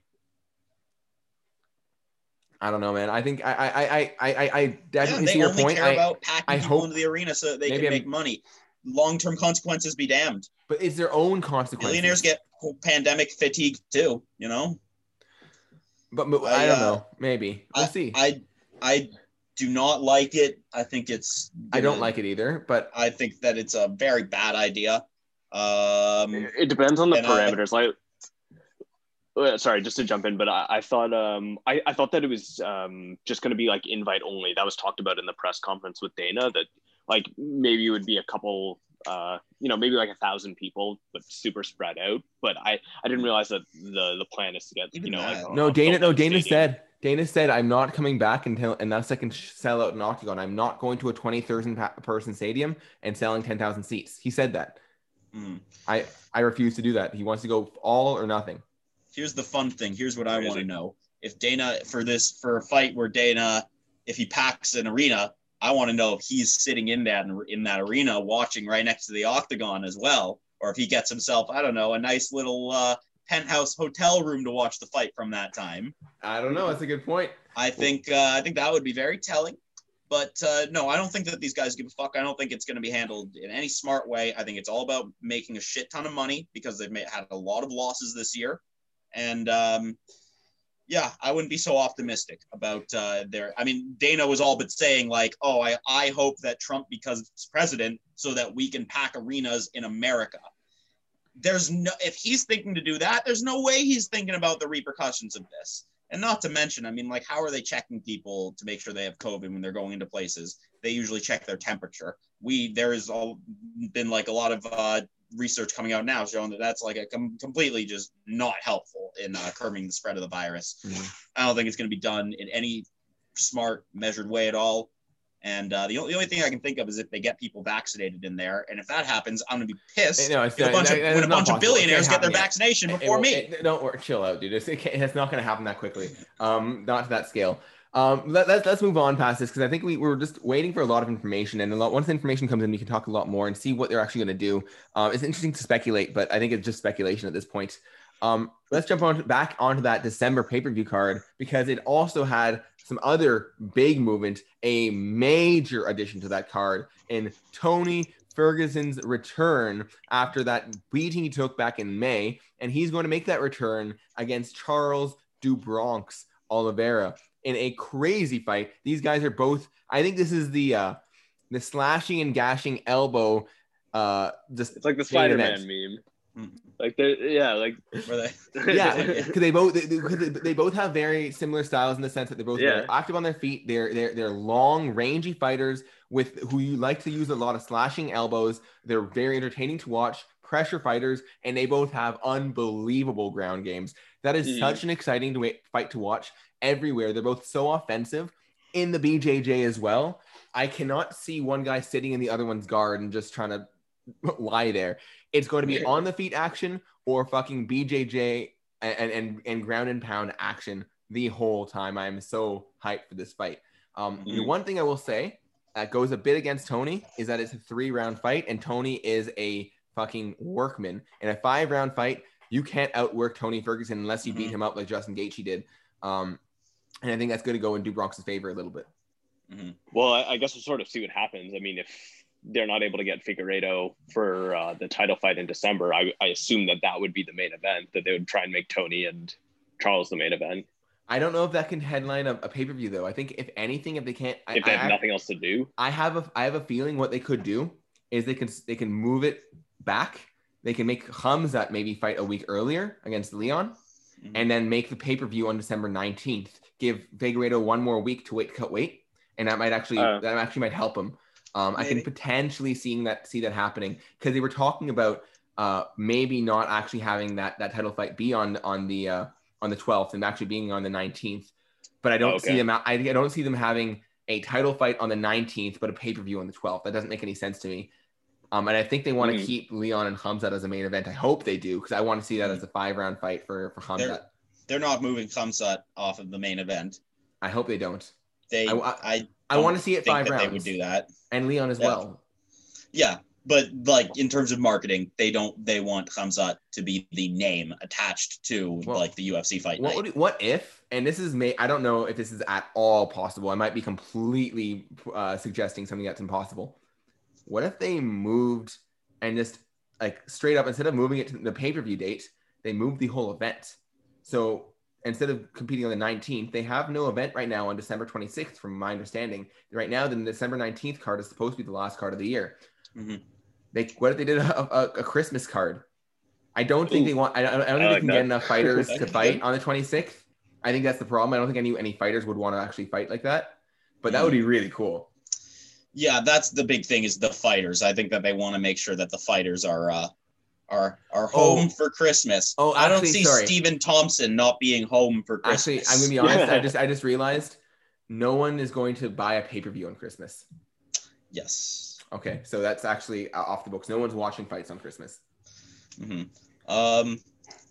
I don't know, man. I think I I I I I definitely yeah, see your point. Care about packing I, I people hope into the arena so that they can make I'm, money. Long term consequences be damned. But it's their own consequences. Millionaires get pandemic fatigue too. You know. But, but I, I, don't uh, know. Maybe we'll I, see. I I do not like it. I think it's. I don't like it either. But I think that it's a very bad idea. Um, it depends on the parameters. I, like, uh, sorry, just to jump in, but I, I thought um, I, I thought that it was um, just going to be like invite only. That was talked about in the press conference with Dana. That like maybe it would be a couple, uh, you know, maybe like a thousand people, but super spread out. But I, I didn't realize that the the plan is to get you know like no Dana no Dana stadium. said Dana said I'm not coming back until unless I can sell out an octagon. I'm not going to a twenty thousand person stadium and selling ten thousand seats. He said that. Mm. I I refuse to do that. He wants to go all or nothing. Here's the fun thing. Here's what I want to know. If Dana for this for a fight where Dana, if he packs an arena, I want to know if he's sitting in that in that arena watching right next to the octagon as well, or if he gets himself I don't know a nice little uh, penthouse hotel room to watch the fight from that time. I don't know. That's a good point. I think uh, I think that would be very telling. But uh, no, I don't think that these guys give a fuck. I don't think it's going to be handled in any smart way. I think it's all about making a shit ton of money because they've made, had a lot of losses this year. And um, yeah, I wouldn't be so optimistic about uh, their. I mean, Dana was all but saying like, "Oh, I I hope that Trump becomes president so that we can pack arenas in America." There's no if he's thinking to do that, there's no way he's thinking about the repercussions of this. And not to mention, I mean, like, how are they checking people to make sure they have COVID when they're going into places? they usually check their temperature. We there's all been like a lot of uh, research coming out now showing that that's like a com- completely just not helpful in uh, curbing the spread of the virus. Mhm. I don't think it's going to be done in any smart, measured way at all. And uh, the, only, the only thing I can think of is if they get people vaccinated in there. And if that happens, I'm going to be pissed No, it's when a bunch of, that- that when a bunch of possible. It can't billionaires get their yet. vaccination It- before it- me. it- don't worry, chill out, dude. It's, it's not going to happen that quickly. Um, not to that scale. Um, let, us move on past this because I think we, we're just waiting for a lot of information, and a lot once the information comes in, we can talk a lot more and see what they're actually going to do. Um, it's interesting to speculate, but I think it's just speculation at this point. Um, let's jump on back onto that December pay per view card because it also had some other big movement, a major addition to that card in Tony Ferguson's return after that beating he took back in May, and he's going to make that return against Charles do Bronx Oliveira in a crazy fight. These guys are both. I think this is the uh, the slashing and gashing elbow. Uh, just It's like the Spider Man meme. Like they yeah, like Were they? yeah, because they both they, they- 'cause they- they both have very similar styles in the sense that they're both very Yeah. active on their feet. They're they're they're long, rangy fighters with who you like to use a lot of slashing elbows. They're very entertaining to watch, pressure fighters, and they both have unbelievable ground games. That is Mhm. such an exciting to fight to watch everywhere. They're both so offensive in the BJJ as well. I cannot see one guy sitting in the other one's guard and just trying to lie there. It's going to be on the feet action or fucking BJJ and and and ground and pound action the whole time. I am so hyped for this fight. Um, The Mhm. one thing I will say that goes a bit against Tony is that it's a three round fight, and Tony is a fucking workman. In a five round fight, you can't outwork Tony Ferguson unless you beat Mhm. him up like Justin Gaethje did. Um, and I think that's going to go in do Bronx's favor a little bit. well, I, I guess we'll sort of see what happens. I mean, if they're not able to get Figueiredo for uh, the title fight in December, I, I assume that that would be the main event. That they would try and make Tony and Charles the main event I don't know if that can headline a, a pay per view though. I think if anything, if they can't, I, if they have I- nothing else to do. I have a I have a feeling what they could do is they can they can move it back. They can make Khamzat maybe fight a week earlier against Leon, Mhm. and then make the pay per view on December nineteenth. Give Figueiredo one more week to wait cut weight, and that might actually Uh. that actually might help him. Um, I can potentially seeing that see that happening because they were talking about uh, maybe not actually having that that title fight be on on the uh, on the twelfth and actually being on the nineteenth. But I don't see them. I, I don't see them having a title fight on the 19th, but a pay per view on the 12th. That doesn't make any sense to me. Um, and I think they want to Hmm. keep Leon and Khamzat as a main event. I hope they do because I want to see that as a five round fight for for Khamzat. They're- They're not moving Khamzat off of the main event. I hope they don't. They, I- I, I- want to see it five rounds. they would do that. And Leon as Yeah. well. Yeah, but like in terms of marketing, they don't. They want Khamzat to be the name attached to Well, like the UFC fight What night. what if? And this is may I don't know if this is at all possible. I might be completely uh, suggesting something that's impossible. What if they moved and just like straight up instead of moving it to the pay per view date, they moved the whole event. So instead of competing on the 19th, they have no event right now on December 26th, from my understanding. Right now, the December 19th card is supposed to be the last card of the year. Mhm. They what if they did a, a, a Christmas card? I don't think Ooh. they want. I don't, I don't think I they can that. get enough fighters to fight on the 26th. I think that's the problem. I don't think any any fighters would want to actually fight like that. But that would be really cool. Yeah, that's the big thing is the fighters. I think that they want to make sure that the fighters are uh, are are Oh. home for Christmas. Oh, I don't see sorry. Stephen Thompson not being home for Christmas. Actually, I'm gonna be honest. I just I just realized no one is going to buy a pay per view on Christmas. yes. Okay, so that's actually uh, off the books. No one's watching fights on Christmas. hmm Um,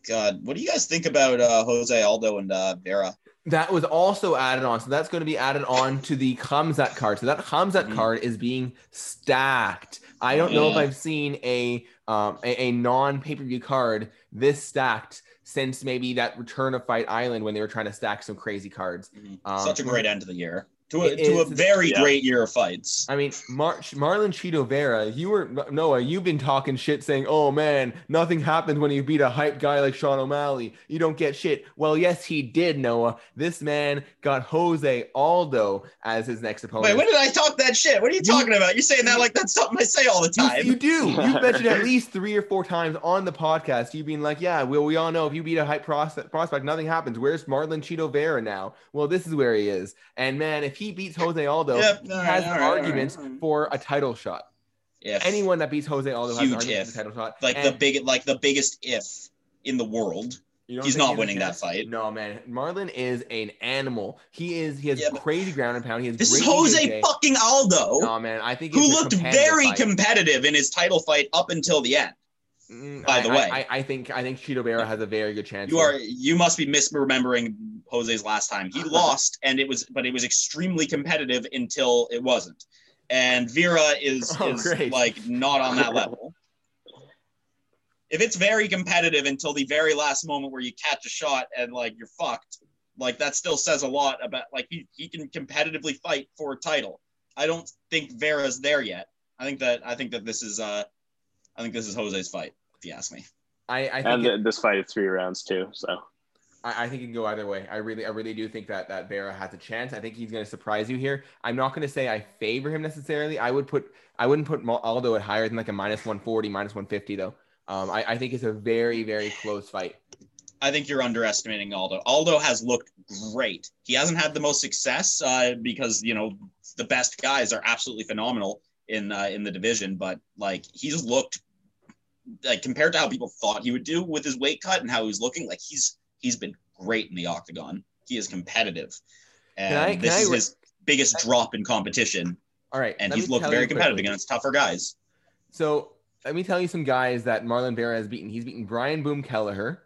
God, what do you guys think about uh, Jose Aldo and uh, Vera? That was also added on. So that's going to be added on to the Khamzat card. So that Khamzat Mhm. card is being stacked. I don't know if I've seen a um, a, a non pay per view card this stacked since maybe that Return of Fight Island when they were trying to stack some crazy cards. Mhm. Um, Such a great end of the year. To a, to a very Yeah. great year of fights. I mean, Mar- Marlon Chito Vera, you were Noah. You've been talking shit, saying, "Oh man, nothing happens when you beat a hype guy like Sean O'Malley. You don't get shit." Well, yes, he did, Noah. This man got Jose Aldo as his next opponent. Wait, when did I talk that shit? What are you, You- talking about? You're saying that like that's something I say all the You, time. you do. You've mentioned at least three or four times on the podcast. You've been like, "Yeah, well, we all know if you beat a hype prospect, prospect, nothing happens." Where's Marlon Chito Vera now? Well, this is where he is. And man, if he beats Jose Aldo, Yep, he all right, has all an right, all right, for a title shot. If Anyone that beats Jose Aldo has an Huge argument for a title shot. like And the big like the biggest if in the world. he's not winning that fight. No, man. Marlon is an animal. He is. He has Yeah, crazy ground and pound. He has. This is Jose fucking Aldo, No, man. I think who looked very fight. competitive in his title fight up until the end. Mm, by I- the way. I, I think I think Chito Vera has a very good chance. You here. are you must be misremembering Jose's last time. He lost, and it was but it was extremely competitive until it wasn't. And Vera is Oh, is great. like not on that level. If it's very competitive until the very last moment where you catch a shot and like you're fucked, like that still says a lot about like he, he can competitively fight for a title. I don't think Vera's there yet. I think that I think that this is uh I think this is Jose's fight, if you ask me. I, I think And it- this fight is three rounds too. So I, I think it can go either way. I really, I really do think that that Vera has a chance. I think he's going to surprise you here. I'm not going to say I favor him necessarily. I would put, I wouldn't put Aldo at higher than like a minus 140, minus 150 though. Um, I, I think it's a very, very close fight. I think you're underestimating Aldo. Aldo has looked great. He hasn't had the most success uh, because you know the best guys are absolutely phenomenal in uh, in the division, but like he's looked like compared to how people thought he would do with his weight cut and how he's looking, like he's he's been great in the octagon. He is competitive, and I- this I is his biggest drop in competition. All right, And he's looked very competitive quickly. against tougher guys. So let me tell you some guys that Marlon Vera has beaten. He's beaten Brian Boom Kelleher.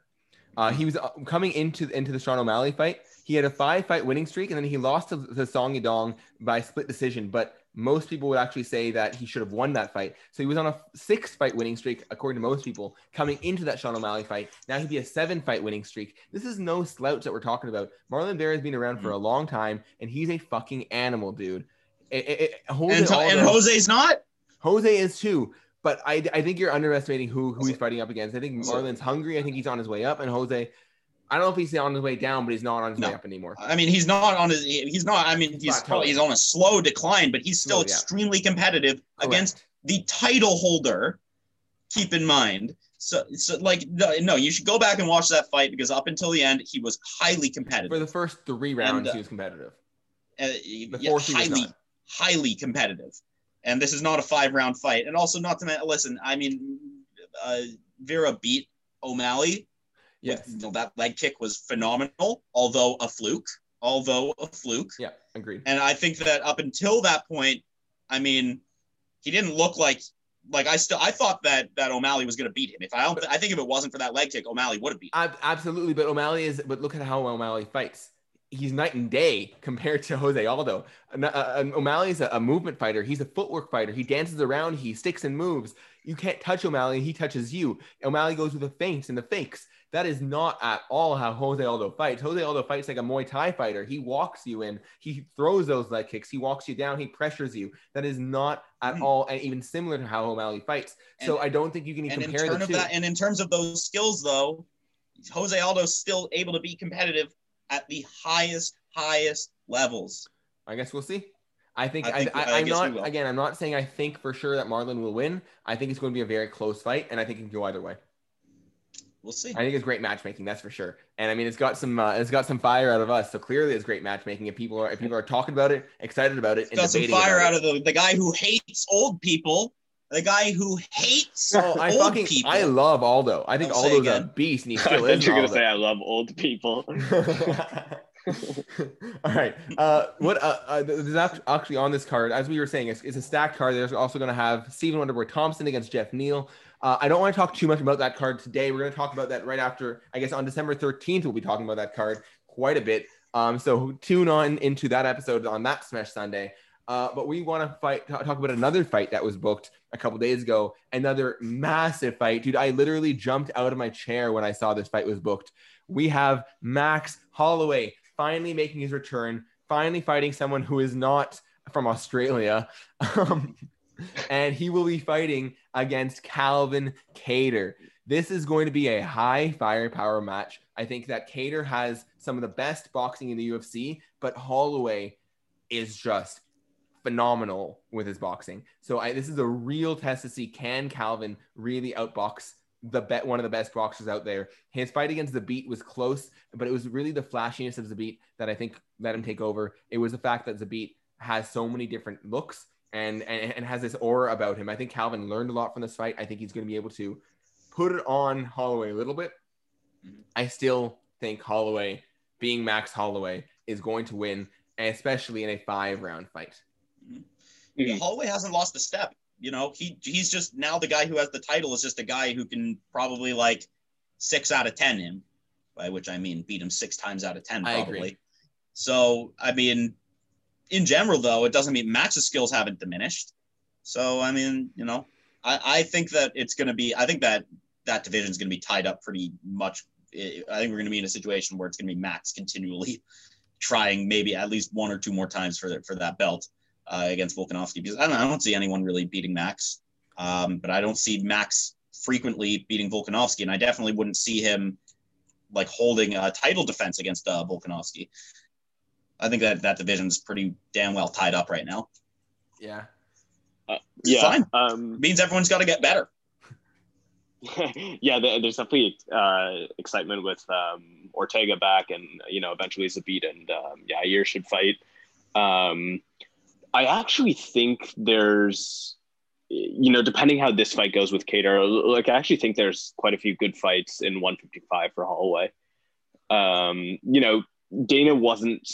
Uh, he was uh, coming into into the Sean O'Malley fight. He had a five fight winning streak, and then he lost to, to Song Yadong by split decision. But most people would actually say that he should have won that fight. So he was on a six fight winning streak, according to most people, coming into that Sean O'Malley fight. Now he'd be a seven fight winning streak. This is no slouch that we're talking about. Marlon Vera has been around for mm-hmm. a long time, and he's a fucking animal, dude. It, it, it, Jose And, and Aldo- Jose's not. Jose is too, but I, I think you're underestimating who who he's fighting up against. I think Marlon's hungry. I think he's on his way up, and Jose, I don't know if he's on his way down, but he's not on his No. way up anymore. I mean, he's not on his. He's not. I mean, he's Plateauing. probably he's on a slow decline, but he's still Slow, yeah. extremely competitive against the title holder. Keep in mind. So, so like, no, no, you should go back and watch that fight because up until the end, he was highly competitive. for the first three rounds, uh, he was competitive. Uh, yeah, highly, highly competitive. And this is not a five round fight. And also, not to mention, listen, I mean, uh, Vera beat O'Malley. Yes. With, you know, that leg kick was phenomenal, although a fluke. Although a fluke. Yeah, agreed. And I think that up until that point, I mean, he didn't look like like I still I thought that that O'Malley was going to beat him. If I don't, I think if it wasn't for that leg kick, O'Malley would have beat. Him. Absolutely, but O'Malley is. But look at how well O'Malley fights. He's night and day compared to Jose Aldo. Uh, uh, O'Malley's a, a movement fighter. He's a footwork fighter. He dances around. He sticks and moves. You can't touch O'Malley. And he touches you. O'Malley goes with the feints and the fakes. That is not at all how Jose Aldo fights. Jose Aldo fights like a Muay Thai fighter. He walks you in. He throws those leg kicks. He walks you down. He pressures you. That is not at Mhm. all, and even similar to how O'Malley fights. so And- I don't think you can And in compare terms the of two. that, and in terms of those skills, though, Jose Aldo's still able to be competitive at the highest, highest levels. I guess we'll see. I think, I I think- I, I am not again. I'm not saying I think for sure that Marlon will win. I think it's going to be a very close fight, and I think it can go either way. We'll see. I think it's great matchmaking, that's for sure. And I mean, it's got some uh, it's got some fire out of us. So clearly, it's great matchmaking. If people are if people are talking about it, excited about it, and Got some debating fire about out of the, the guy who hates old people, the guy who hates it. Oh, I old fucking people. I love Aldo. I think Don't say Aldo's a again. beast, and he I still thought is. You're an gonna say I love old people. All right. Uh, what uh, uh, there's actually on this card, as we were saying, it's, it's a stacked card. There's also going to have Stephen Wonderboy Thompson against Jeff Neal. Uh, I don't want to talk too much about that card today. We're going to talk about that right after. I guess on December 13th, we'll be talking about that card quite a bit. Um, so tune on into that episode on that Smash Sunday. Uh, but we want to fight talk about another fight that was booked a couple days ago. Another massive fight, dude. I literally jumped out of my chair when I saw this fight was booked. We have Max Holloway finally making his return, finally fighting someone who is not from Australia. Um, and he will be fighting against Calvin Kattar. This is going to be a high firepower match. I think that Kattar has some of the best boxing in the UFC, but Holloway is just phenomenal with his boxing. So I, this is a real test to see can Calvin really outbox the bet one of the best boxers out there. His fight against Zabit was close, but it was really the flashiness of Zabit that I think let him take over. It was the fact that Zabit has so many different looks and, and and has this aura about him. I think Calvin learned a lot from this fight. I think he's going to be able to put it on Holloway a little bit. Mm-hmm. I still think Holloway, being Max Holloway, is going to win, especially in a five round fight. Mm-hmm. Holloway hasn't lost a step. You know, he he's just now the guy who has the title is just a guy who can probably like six out of ten him, by which I mean beat him six times out of ten probably. I So I mean, in general though, it doesn't mean Max's skills haven't diminished. So I mean, you know, I, I think that it's going to be. I think that that division is going to be tied up pretty much. I think we're going to be in a situation where it's going to be Max continually trying maybe at least one or two more times for that for that belt uh, against Volkanovski because I don't, I don't see anyone really beating Max, um, but I don't see Max frequently beating Volkanovski, and I definitely wouldn't see him like holding a title defense against uh, Volkanovski. I think that that division is pretty damn well tied up right now. Yeah. Uh, yeah. Fine. Um, means everyone's got to get better. yeah, there's definitely uh, excitement with um, Ortega back, and you know, eventually Zabit and um, Yair should fight. Um, I actually think there's, you know, depending how this fight goes with Kattar, like I actually think there's quite a few good fights in 155 for Holloway. Um, you know, Dana wasn't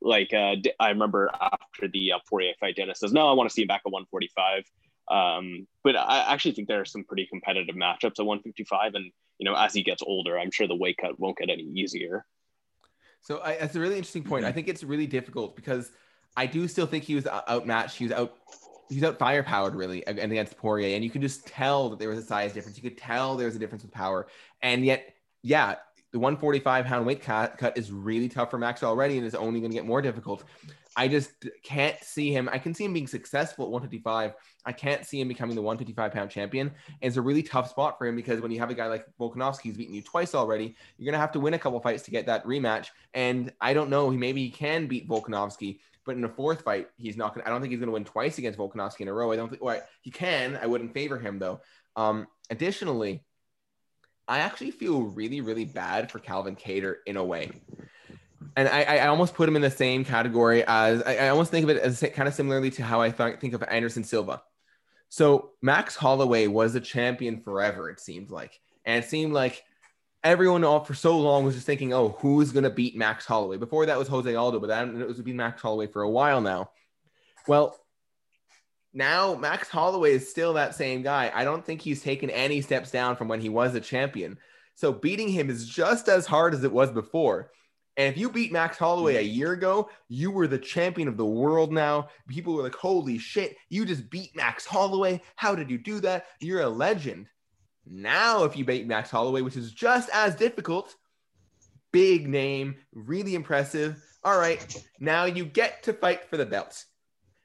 like uh, I remember after the uh, Poirier fight, Dana says, "No, I want to see him back at 145." Um, but I actually think there are some pretty competitive matchups at 155, and you know, as he gets older, I'm sure the weight cut won't get any easier. So I, that's a really interesting point. I think it's really difficult because I do still think he was outmatched. He was out. He's out firepowered really against Poirier, and you could just tell that there was a size difference. You could tell there was a difference with power, and yet, yeah, the 145 pound weight cut, is really tough for Max already, and is only going to get more difficult. I just can't see him. I can see him being successful at 155. I can't see him becoming the 155 pound champion. And it's a really tough spot for him because when you have a guy like Volkanovski who's beaten you twice already, you're going to have to win a couple fights to get that rematch. And I don't know, maybe he can beat Volkanovski, but in a fourth fight, he's not going to, I don't think he's going to win twice against Volkanovski in a row. I don't think, well, he can. I wouldn't favor him though. Um, additionally, I actually feel really, really bad for Calvin Kattar in a way and I, I almost put him in the same category as I, I almost think of it as kind of similarly to how I th- think of Anderson Silva. So Max Holloway was a champion forever, it seemed like, and it seemed like everyone all for so long was just thinking, oh, who's gonna beat Max Holloway? Before that was Jose Aldo, but that it was be Max Holloway for a while now. Well, now Max Holloway is still that same guy. I don't think he's taken any steps down from when he was a champion. So beating him is just as hard as it was before. And if you beat Max Holloway a mm. year ago, you were the champion of the world now. People were like, holy shit, you just beat Max Holloway. How did you do that? You're a legend. Now, if you beat Max Holloway, which is just as difficult, big name, really impressive. All right, now you get to fight for the belt.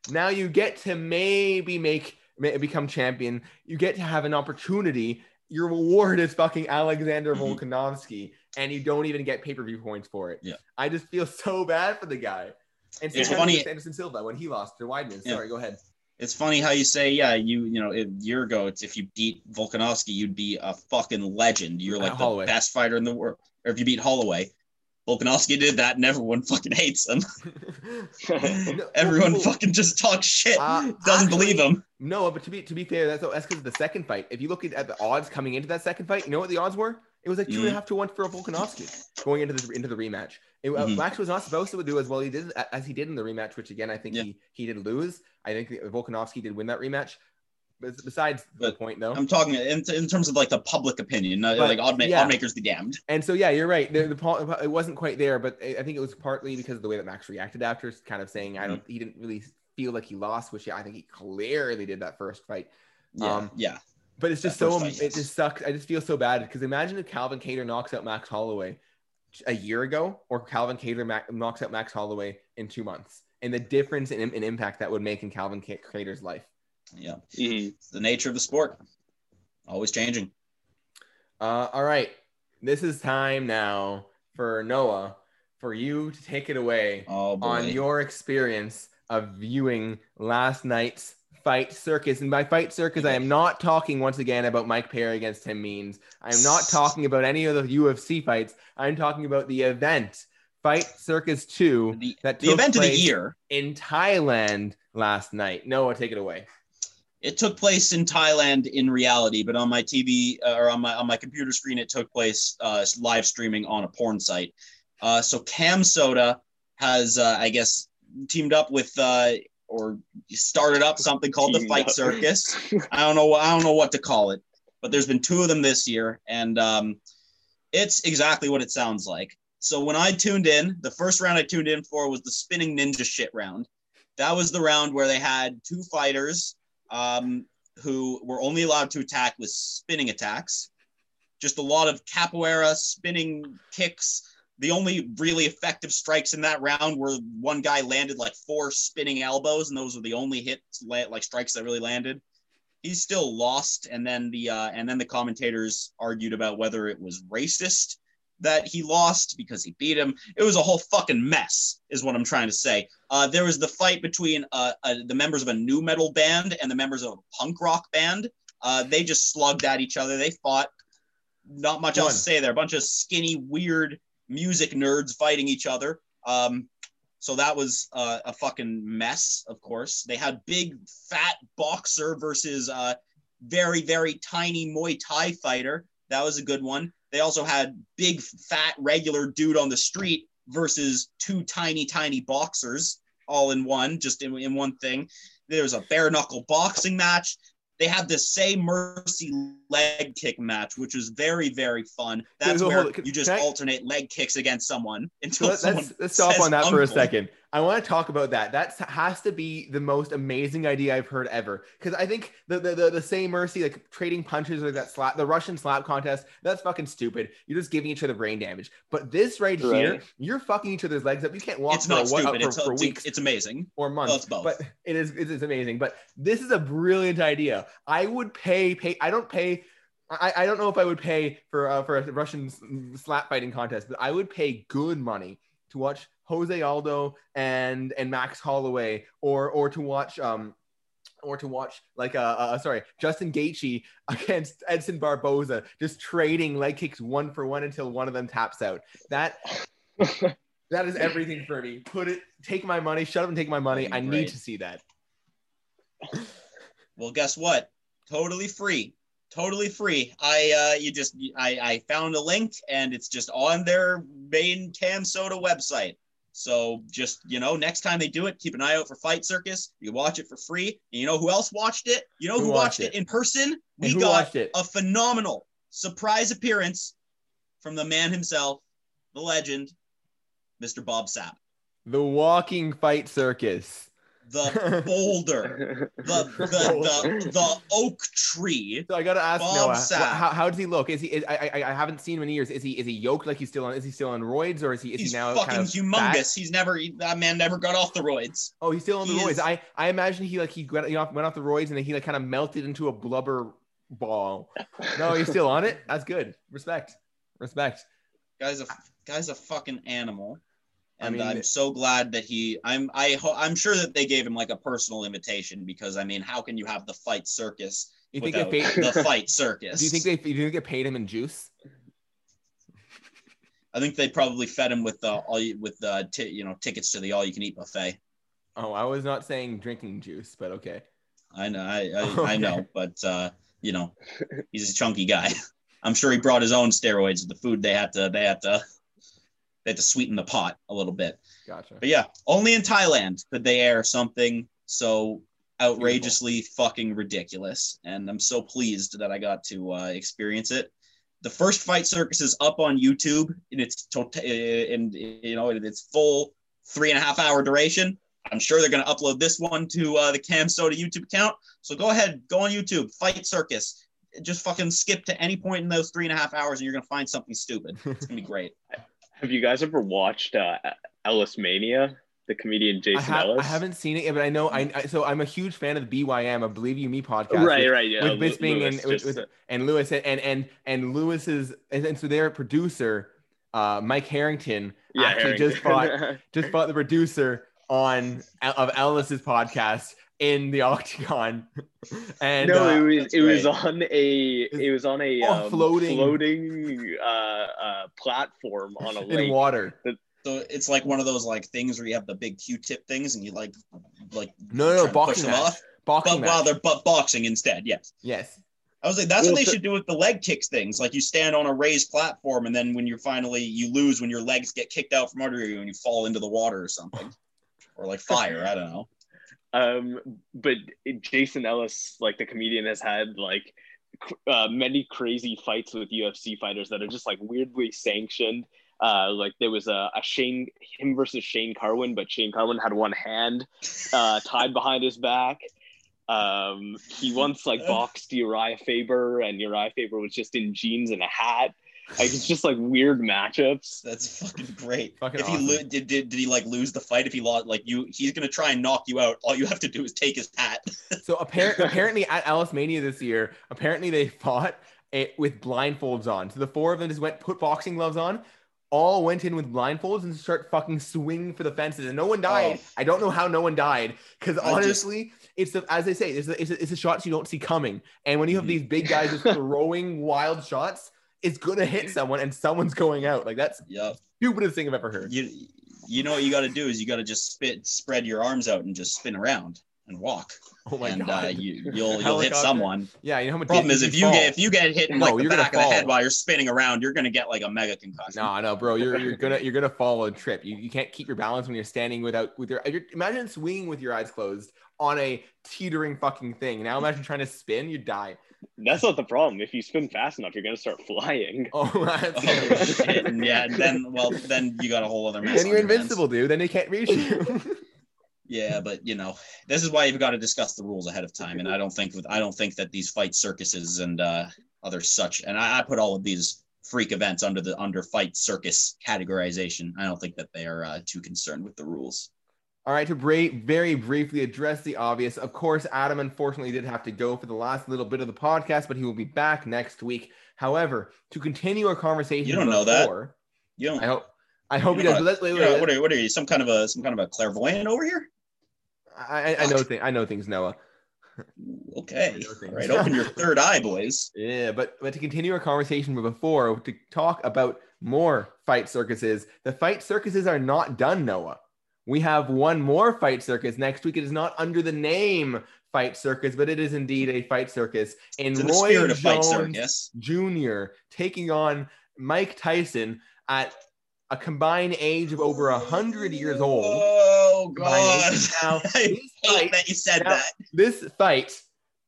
Now you get to maybe make become champion. You get to have an opportunity. Your reward is fucking Alexander mm-hmm. Volkanovski and you don't even get pay per view points for it. Yeah, I just feel so bad for the guy. And it's funny, Anderson Silva when he lost to Weidman. Sorry, yeah. go ahead. It's funny how you say, yeah, you you know, a year ago, it's if you beat Volkanovski, you'd be a fucking legend. You're like the best fighter in the world. Or if you beat Holloway, Volkanovski did that, and everyone fucking hates him. no, everyone well, fucking just talks shit. Uh, Doesn't actually, believe him. No, but to be to be fair, that's that's because of the second fight. If you look at, at the odds coming into that second fight, you know what the odds were? It was like two mm-hmm. and a mm-hmm. half to one for Volkanovski going into the into the rematch. It, uh, mm-hmm. Max was not supposed to do as well he did as he did in the rematch, which again I think yeah. he he did lose. I think Volkanovski did win that rematch. Besides but the point, though, I'm talking in, in terms of like the public opinion, but, like odd, yeah. odd makers be damned. And so yeah, you're right. The, the, it wasn't quite there, but I think it was partly because of the way that Max reacted after, kind of saying I don't. Mm-hmm. He didn't really feel like he lost, which I think he clearly did that first fight. Yeah, um, yeah. But it's just so it just sucks. I just feel so bad because imagine if Calvin Kattar knocks out Max Holloway a year ago, or Calvin Kattar knocks out Max Holloway in two months, and the difference in, in impact that would make in Calvin Kattar's life. Yeah, mm-hmm. it's the nature of the sport, always changing. Uh, all right, this is time now for Noah for you to take it away oh, on your experience of viewing last night's Fight Circus. And by Fight Circus, I am not talking once again about Mike Perry against Tim Means. I'm not talking about any of the UFC fights. I'm talking about the event, Fight Circus 2, The, that the event of the year. in Thailand last night. Noah, take it away. It took place in Thailand in reality, but on my TV uh, or on my on my computer screen, it took place uh, live streaming on a porn site. Uh, so Cam Soda has, uh, I guess, teamed up with uh, or started up something called the Fight. Circus. I don't know. I don't know what to call it, but there's been two of them this year, and um, it's exactly what it sounds like. So when I tuned in, the first round I tuned in for was the spinning ninja shit round. That was the round where they had two fighters um, who were only allowed to attack with spinning attacks. Just a lot of capoeira spinning kicks. The only really effective strikes in that round were one guy landed like four spinning elbows, and those were the only hits, like strikes that really landed. He still lost, and then the uh, and then the commentators argued about whether it was racist that he lost because he beat him. It was a whole fucking mess, is what I'm trying to say. Uh, there was the fight between uh, uh, the members of a new metal band and the members of a punk rock band. Uh, they just slugged at each other. They fought. Not much else to say there. A bunch of skinny, weird music nerds fighting each other. Um, so that was uh, a fucking mess, of course. They had big, fat boxer versus uh, very, very tiny Muay Thai fighter. That was a good one. They also had big, fat, regular dude on the street versus two tiny, tiny boxers all in one, just in, in one thing. There's a bare knuckle boxing match. They had the same mercy leg kick match, which was very, very fun. That's where you just I- alternate leg kicks against someone until Let, someone us let's stop on that for a second. I want to talk about that. That has to be the most amazing idea I've heard ever. Because I think the the, the the same mercy, like trading punches or that slap, the Russian slap contest, that's fucking stupid. You're just giving each other brain damage. But this right, here, you're fucking each other's legs up. You can't walk It's not what, stupid. for, It's, for it's, weeks it's amazing. or months. Well, it's both. But it is it is amazing. But this is a brilliant idea. I would pay pay. I don't pay. I, I don't know if I would pay for uh, for a Russian slap fighting contest, but I would pay good money to watch Jose Aldo and and Max Holloway, or or to watch um or to watch like uh, uh sorry Justin Gaethje against Edson Barboza, just trading leg kicks one for one until one of them taps out. That that is everything for me. Put it, take my money, shut up and take my money. I need Right. to see that. Well, guess what? Totally free. Totally free. I uh you just I I found a link and it's just on their main Cam Soda website. So just you know, next time they do it, keep an eye out for Fight Circus. You watch it for free. And you know who else watched it? You know Who who, watched watched it? it? in person? We got it? a phenomenal surprise appearance from the man himself, the legend, Mr. Bob Sapp. The walking fight circus. The boulder, the the, the the oak tree. So I gotta ask Bob Noah, Sapp. how, how does he look? Is he? Is, I, I I haven't seen him in years. Is he? Is he yoked like he's still on? Is he still on roids or is he? Is He's he now fucking kind of humongous. fat? He's never that man never got off the roids. Oh, he's still on the He roids. is- I I imagine he like he went, he off, went off the roids and then he like kind of melted into a blubber ball. No, he's still on it. That's good. Respect. Respect. Guy's a guy's a fucking animal. I And mean- I'm so glad that he I'm I ho- I'm sure that they gave him like a personal invitation because I mean how can you have the fight circus You think they paid? the fight circus? Do you think they? Do you think they paid him in juice? I think they probably fed him with the all you with the t- you know tickets to the all you can eat buffet. Oh, I was not saying drinking juice, but okay. I know I I, Okay. I know, but uh, you know he's a chunky guy. I'm sure he brought his own steroids. The food they had to they had to they had to sweeten the pot a little bit. Gotcha. But yeah, only in Thailand could they air something so outrageously fucking ridiculous. And I'm so pleased that I got to uh, experience it. The first fight circus is up on YouTube in its total, in you know, in its full three and a half hour duration. I'm sure they're going to upload this one to uh, the Cam Soda YouTube account. So go ahead, go on YouTube, Fight Circus. Just fucking skip to any point in those three and a half hours, and you're going to find something stupid. It's going to be great. Have you guys ever watched uh, Ellis Mania? The comedian I, Jason ha- Ellis. I haven't seen it, yet, but I know. I, I so I'm a huge fan of the BYM, a Believe You Me podcast. Right, with- right, yeah. with Bisping Lewis and with, just, with, and Lewis and and and Lewis's and, and so their producer, uh, Mike Harrington, yeah, actually just Harrington. fought just fought the producer on of Ellis's podcast in the octagon. and no, uh, it was that's it was on a it was on a Oh, um, floating. floating uh, uh, platform on a in lake. water. So it's like one of those like things where you have the big Q-tip things and you like like No, no, no boxing them match. off. Boxing But match. while they're but boxing instead, yes. yes. I was like, that's Well, what they so- should do with the leg kicks things. Like you stand on a raised platform, and then when you're finally you lose when your legs get kicked out from under you and you fall into the water or something, or like fire. I don't know. Um, but Jason Ellis, like the comedian, has had like uh, many crazy fights with UFC fighters that are just like weirdly sanctioned. Uh, like there was a, a Shane him versus Shane Carwin, but Shane Carwin had one hand uh, tied behind his back. Um, he once like boxed Urijah Faber, and Urijah Faber was just in jeans and a hat. Like it's just like weird matchups. That's fucking great. Fucking if he awesome. lo- did, did did he like lose the fight? If he lost, like you, he's gonna try and knock you out. All you have to do is take his hat. So appar- apparently at Ellis Mania this year, apparently they fought it with blindfolds on. So the four of them just went put boxing gloves on, all went in with blindfolds and start fucking swinging for the fences, and no one died. Oh. I don't know how no one died because I just- honestly, it's the as they say, it's the, it's, the, it's the shots you don't see coming. And when you have Mhm. these big guys just throwing wild shots, it's gonna hit someone, and someone's going out. Like that's Yep. stupidest thing I've ever heard. You you know what you got to do is you got to just spit spread your arms out and just spin around and walk. Oh my and god! uh, you you'll you'll hit someone. yeah, you know how much Problem is if you fall? get if you get hit in No, like the you're back of the head while you're spinning around, you're gonna get like a mega concussion. No, no, bro, you're you're gonna you're gonna fall and trip. You, you can't keep your balance when you're standing without with your. Imagine swinging with your eyes closed on a teetering fucking thing. Now imagine trying to spin, you die. That's not the problem. If you spin fast enough, you're gonna start flying. Oh, that's Oh shit! Yeah, then well, then you got a whole other mess. then you're your hands. invincible, dude. Then they can't reach you. Yeah, but you know, this is why you've got to discuss the rules ahead of time. And I don't think with I don't think that these fight circuses and uh, other such, and I, I put all of these freak events under the under fight circus categorization. I don't think that they are uh, too concerned with the rules. All right, to very briefly address the obvious. Of course, Adam unfortunately did have to go for the last little bit of the podcast, but he will be back next week. However, to continue our conversation, You don't know that. You don't. I hope. I hope he does. not- wait, wait, wait. what, are, what are you? Some kind of a some kind of a clairvoyant over here? I, I- know things. I know things, Noah. Okay, I know things. all right. Open your third eye, boys. Yeah, but but to continue our conversation with before, to talk about more fight circuses, the fight circuses are not done, Noah. We have one more fight circus next week. It is not under the name Fight Circus, but it is indeed a fight circus. And in Roy of fight Jones circus. Jr. taking on Mike Tyson at a combined age of over a hundred years old. Oh god! Now, I hate that you said now- that. this fight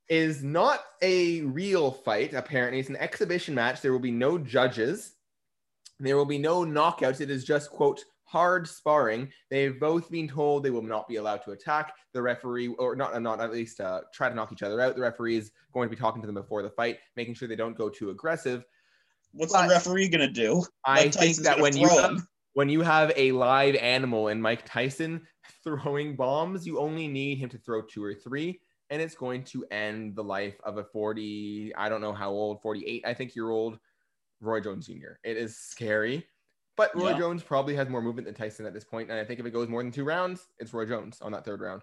is not a real fight apparently it's an exhibition match there will be no judges there will be no knockouts it is just quote hard sparring. They've both been told they will not be allowed to attack the referee or not not at least uh, try to knock each other out. The referee is going to be talking to them before the fight making sure they don't go too aggressive. What's But- the referee gonna do? i think that when you have, when you have a live animal in mike tyson throwing bombs you only need him to throw two or three and it's going to end the life of a 40 i don't know how old 48 i think year old roy jones jr it is scary but roy Yeah. jones probably has more movement than tyson at this point and i think if it goes more than two rounds it's roy jones on that third round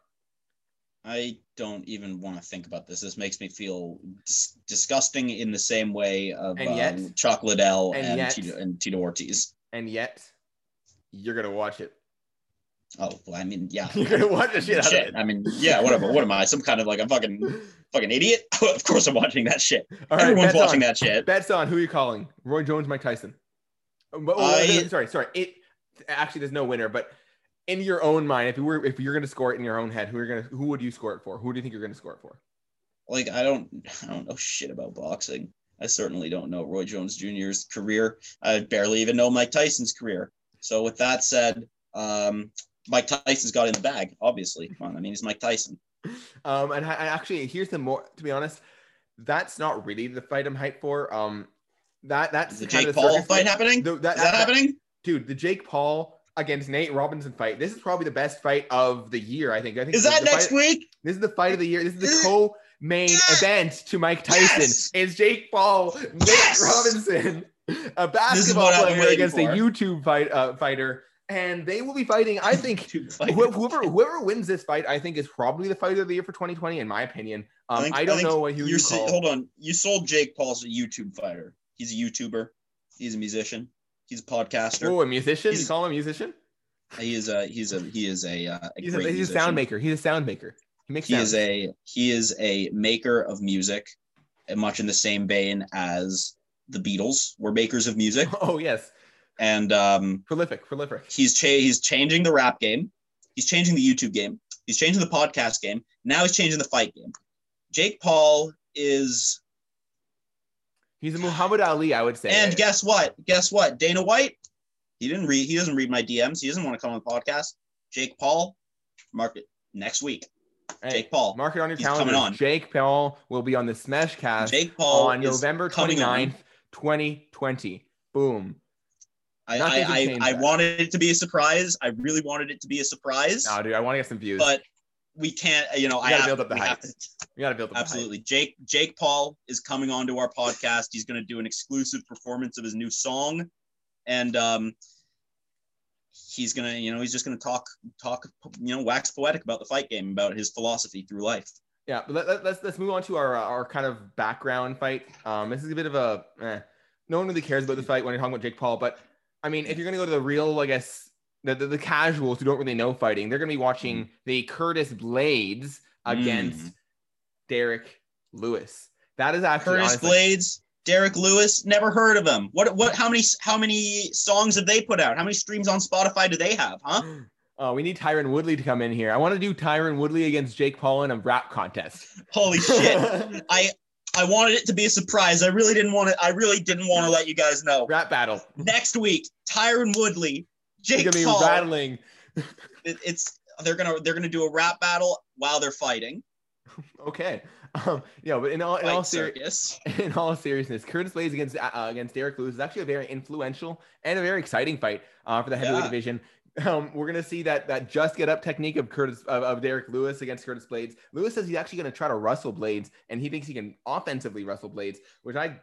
I don't even want to think about this. This makes me feel dis- disgusting in the same way of And yet- um, Chuck Liddell and and, yet- Tito, and Tito Ortiz. and yet you're gonna watch it Oh, well, I mean, yeah. you're gonna watch the shit out Shit. I mean, yeah, whatever. What am I? Some kind of like a fucking fucking idiot? of course I'm watching that shit. All right, Everyone's watching on. that shit. Bets on who are you calling? Roy Jones, Mike Tyson. Oh, but- oh, I- no, no, sorry, sorry. It actually there's no winner, but in your own mind, if you were if you're gonna score it in your own head, who are you gonna who would you score it for? Who do you think you're gonna score it for? Like I don't I don't know shit about boxing. I certainly don't know Roy Jones Jr.'s career. I barely even know Mike Tyson's career. So with that said, um, Mike Tyson's got in the bag, obviously. Come on, I mean he's Mike Tyson. Um, and I, I actually here's the more to be honest, that's not really the fight I'm hyped for. Um, that that's Is the Jake Paul fight happening? The- that- Is that that- happening? dude. The Jake Paul against Nate Robinson fight. This is probably the best fight of the year. I think. I think Is that next fight- week? This is the fight of the year. This is the co-main Yes. event to Mike Tyson. Yes. It's Jake Paul, Nate Yes. Robinson, a basketball what I've been player against a. YouTube fight uh, fighter. and they will be fighting. I think whoever whoever wins this fight, I think is probably the fighter of the year for 2020, in my opinion. Um, I, think- don't think know what you you call. hold on. You sold Jake Paul's a YouTube fighter. He's a YouTuber. He's a musician. He's a podcaster. Oh, a musician? You He's- call him a musician? He is a he's a he is a, uh, a He's a, he's a sound maker. He's a sound maker. He makes He is a he is a maker of music, and much in the same vein as the Beatles were makers of music. oh yes, And um, prolific, prolific. he's cha- he's changing the rap game. He's changing the YouTube game. He's changing the podcast game. Now he's changing the fight game. Jake Paul is, He's a Muhammad Ali, I would say. and guess what? Guess what? Dana White. He didn't read. He doesn't read my DMs. He doesn't want to come on the podcast. Jake Paul, mark it next week. Hey, Jake Paul. mark it on your He's calendar. coming on. Jake Paul will be on the Smeshcast Jake Paul on November coming on. 29th, 2020. Boom. I, I, I, I wanted it to be a surprise. I really wanted it to be a surprise, No, dude, I want to get some views. but we can't. You know, We I gotta have, build up the hype. have to- we got to build the hype. absolutely. Jake Jake Paul is coming onto our podcast. He's going to do an exclusive performance of his new song, and um, he's gonna, you know, he's just going to talk talk, you know, wax poetic about the fight game, about his philosophy through life. Yeah, but let, let, let's let's move on to our our kind of background fight. Um, this is a bit of a eh, no one really cares about this fight when you're talking about Jake Paul, but I mean, if you're gonna go to the real, I guess the the, the casuals who don't really know fighting, they're gonna be watching the Curtis Blaydes against Mm. Derrick Lewis. That is actually Curtis honestly- Blaydes, Derrick Lewis, never heard of him. What what? How many how many songs have they put out? How many streams on Spotify do they have? Huh? Oh, we need Tyron Woodley to come in here. I want to do Tyron Woodley against Jake Paul in a rap contest. Holy shit! I I wanted it to be a surprise. I really didn't want to. I really didn't want to let you guys know. rap battle. Next week, Tyron Woodley, Jake Paul. rattling. It- it's they're gonna they're gonna do a rap battle while they're fighting. Okay. Um, yeah, but in all in all ser- in all seriousness, Curtis Blaydes against uh, against Derrick Lewis is actually a very influential and a very exciting fight uh, for the heavyweight Yeah. division. Um, we're gonna see that that just get up technique of Curtis of, of Derrick Lewis against Curtis Blaydes. Lewis says he's actually gonna try to wrestle Blaydes, and he thinks he can offensively wrestle Blaydes, which I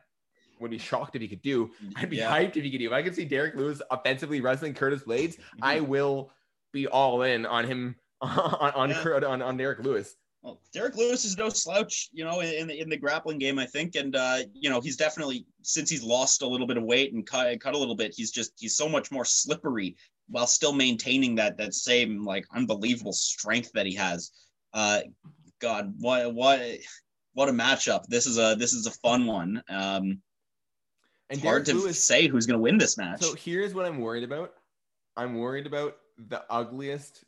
would be shocked if he could do. I'd be Yeah. hyped if he could do. If I could see Derrick Lewis offensively wrestling Curtis Blaydes, Mm-hmm. I will be all in on him on on, Yeah. On, on Derrick Lewis. Well, Derrick Lewis is no slouch, you know, in the in the grappling game, I think, and uh, you know he's definitely since he's lost a little bit of weight and cut cut a little bit, he's just he's so much more slippery while still maintaining that that same like unbelievable strength that he has. Uh, God, what what what a matchup! This is a this is a fun one. Um, And hard Derrick to Lewis say who's going to win this match. So here's what I'm worried about. I'm worried about the ugliest,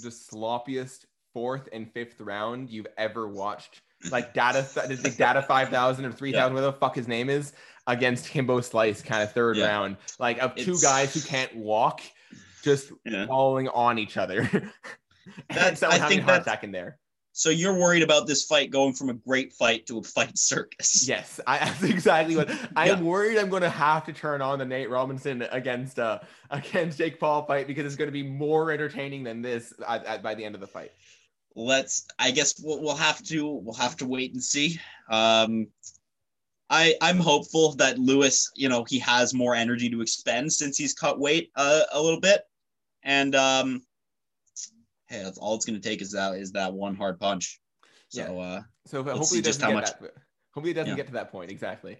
the sloppiest fourth and fifth round you've ever watched. Like Dada, like Dada five thousand or three thousand, whatever the fuck his name is, against Kimbo Slice, kind of third Yeah. round. Like of two It's- guys who can't walk, just Yeah. falling on each other. That's- I think that's- attack in there. So you're worried about this fight going from a great fight to a fight circus? Yes, I, that's exactly what I'm Yeah. worried. I'm going to have to turn on the Nate Robinson against uh against Jake Paul fight because it's going to be more entertaining than this at, at, by the end of the fight. Let's i guess we'll, we'll have to we'll have to wait and see um i i'm hopeful that lewis you know he has more energy to expend since he's cut weight uh, a little bit and um hey that's all it's going to take is that is that one hard punch so uh So hopefully it just doesn't how get that. Hopefully it doesn't Yeah. get to that point exactly.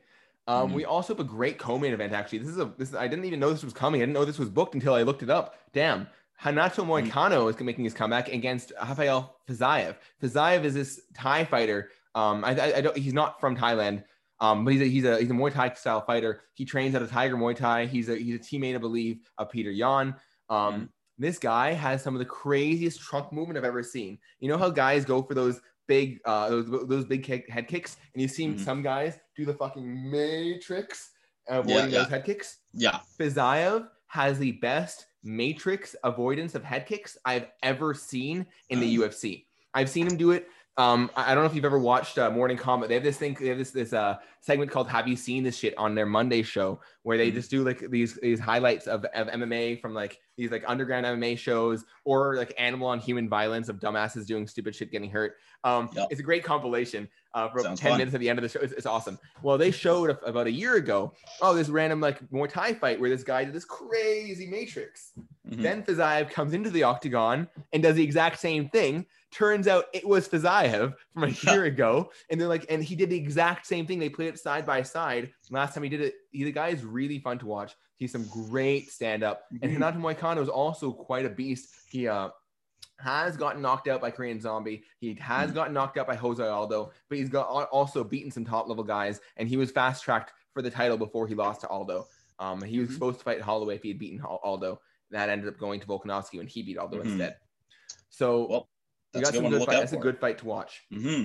Um, Mhm. We also have a great co-main event. Actually, this is a this. I didn't even know this was coming. I didn't know this was booked until I looked it up. Damn, Renato Mm-hmm. Moicano is making his comeback against Rafael Fiziev. Fiziev is this Thai fighter. Um, I, I, I don't. He's not from Thailand. Um, but he's a, he's a he's a Muay Thai style fighter. He trains at a Tiger Muay Thai. He's a he's a teammate, I believe, of Petr Yan. Um, Mhm. this guy has some of the craziest trunk movement I've ever seen. You know how guys go for those big uh those, those big kick, head kicks, and you've seen Mhm. some guys do the fucking matrix avoiding Yeah, those head kicks. yeah Fiziev has the best matrix avoidance of head kicks I've ever seen in the Mm. UFC. I've seen him do it. Um, I don't know if you've ever watched uh, Morning Combat. They have this thing. They have this this uh segment called "Have You Seen This Shit" on their Monday show, where they Mhm. just do like these these highlights of, of MMA from like these like underground MMA shows or like animal on human violence of dumbasses doing stupid shit, getting hurt. Um, Yep. it's a great compilation uh, for Sounds ten fun. minutes at the end of the show. It's, it's awesome. Well, they showed a- about a year ago. Oh, this random like Muay Thai fight where this guy did this crazy matrix. Mhm. Then Fiziev comes into the octagon and does the exact same thing. Turns out it was Fiziev from a year ago, and they're like, and he did the exact same thing. They played it side by side. Last time he did it, he, the guy is really fun to watch. He's some great stand up, and Mhm. Renato Moicano is also quite a beast. He uh has gotten knocked out by Korean Zombie. He has Mhm. gotten knocked out by Jose Aldo, but he's got also beaten some top level guys, and he was fast tracked for the title before he lost to Aldo. Um, he was Mhm. supposed to fight Holloway if he had beaten Aldo. That ended up going to Volkanovski when he beat Aldo Mhm. instead. So Well, That's a good some one to good fight. That's a good fight to watch. hmm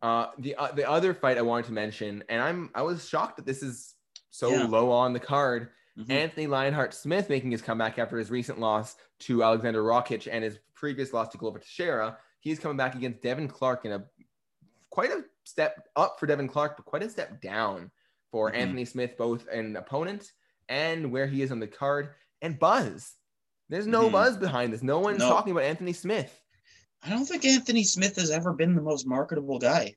Uh, the uh, the other fight I wanted to mention, and I'm I was shocked that this is so Yeah. low on the card. Mhm. Anthony Lionheart Smith making his comeback after his recent loss to Alexander Rakic and his previous loss to Glover Teixeira. He's coming back against Devin Clark in a quite a step up for Devin Clark, but quite a step down for Mhm. Anthony Smith, both an opponent and where he is on the card. And buzz. There's no Mhm. buzz behind this. No one's No. talking about Anthony Smith. I don't think Anthony Smith has ever been the most marketable guy.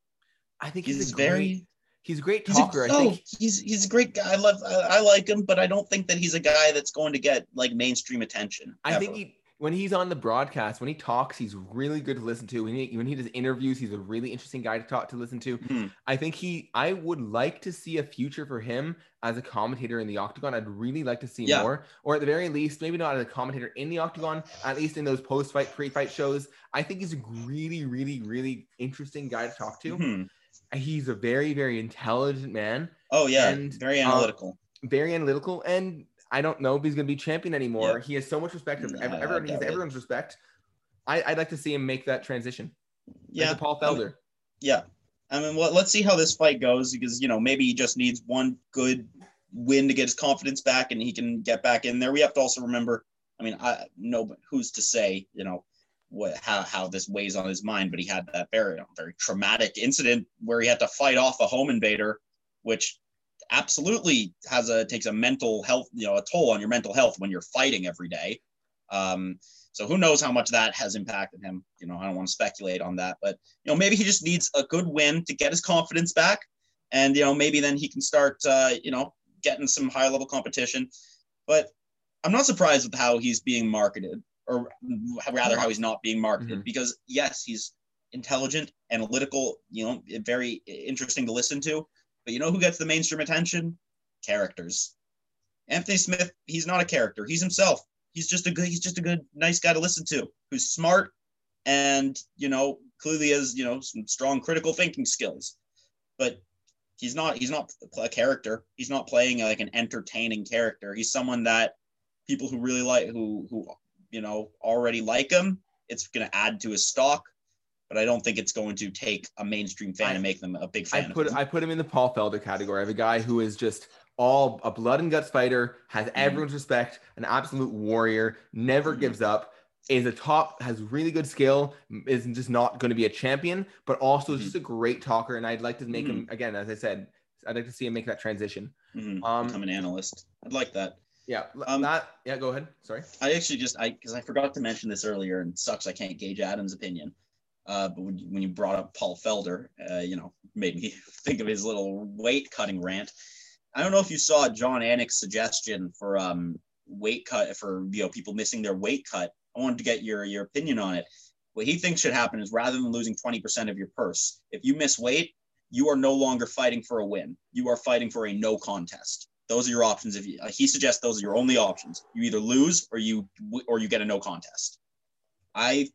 I think He's, he's, a very great, he's a great talker. I no, think he's he's a great guy. I love I, I like him, but I don't think that he's a guy that's going to get like mainstream attention. I think he when he's on the broadcast, when he talks, he's really good to listen to. When he when he does interviews, he's a really interesting guy to talk to listen to. Mhm. I think he I would like to see a future for him as a commentator in the octagon. I'd really like to see Yeah. more. Or at the very least, maybe not as a commentator in the octagon, at least in those post-fight, pre-fight shows. I think he's a really, really, really interesting guy to talk to. Mhm. He's a very, very intelligent man, Oh yeah, And, very uh, analytical. very analytical, and I don't know if he's going to be champion anymore. Yeah. He has so much respect of Nah, ev- everyone. He has it. everyone's respect. I, I'd like to see him make that transition. Yeah, the Paul I mean, Felder. yeah. I mean, let, let's see how this fight goes because you know maybe he just needs one good win to get his confidence back and he can get back in there. We have to also remember. I mean, I no, but who's to say? You know, what how how this weighs on his mind? But he had that very very traumatic incident where he had to fight off a home invader, which absolutely has a takes a mental health you know a toll on your mental health when you're fighting every day. Um, so who knows how much that has impacted him? You know, I don't want to speculate on that, but you know, maybe he just needs a good win to get his confidence back, and you know, maybe then he can start, uh, you know, getting some high level competition. But I'm not surprised with how he's being marketed, or rather, how he's not being marketed, Mhm. because yes, he's intelligent, analytical, you know, very interesting to listen to. But you know who gets the mainstream attention? Characters. Anthony Smith, he's not a character. He's himself. He's just a good. He's just a good, nice guy to listen to. Who's smart, and you know, clearly has you know some strong critical thinking skills. But he's not. He's not a character. He's not playing like an entertaining character. He's someone that people who really like, who who you know already like him. It's going to add to his stock. But I don't think it's going to take a mainstream fan I- and make them a big fan. I put of. I put him in the Paul Felder category. Have a guy who is just all a blood and guts fighter, has everyone's respect, an absolute warrior, never Mhm. gives up, is a top, has really good skill, is just not going to be a champion, but also Mhm. just a great talker. And I'd like to make him again, as I said, I'd like to see him make that transition. Um, become an analyst. I'd like that. Yeah, Um, that. Yeah, go ahead. Sorry. I actually just I because I forgot to mention this earlier, and sucks I can't gauge Adam's opinion. Uh, but when you, when you brought up Paul Felder, uh, you know, made me think of his little weight cutting rant. I don't know if you saw Jon Anik's suggestion for um weight cut for you know people missing their weight cut. I wanted to get your your opinion on it. What he thinks should happen is rather than losing 20% of your purse, if you miss weight, you are no longer fighting for a win. You are fighting for a no contest. Those are your options. If you, uh, he suggests those are your only options, you either lose or you or you get a no contest. I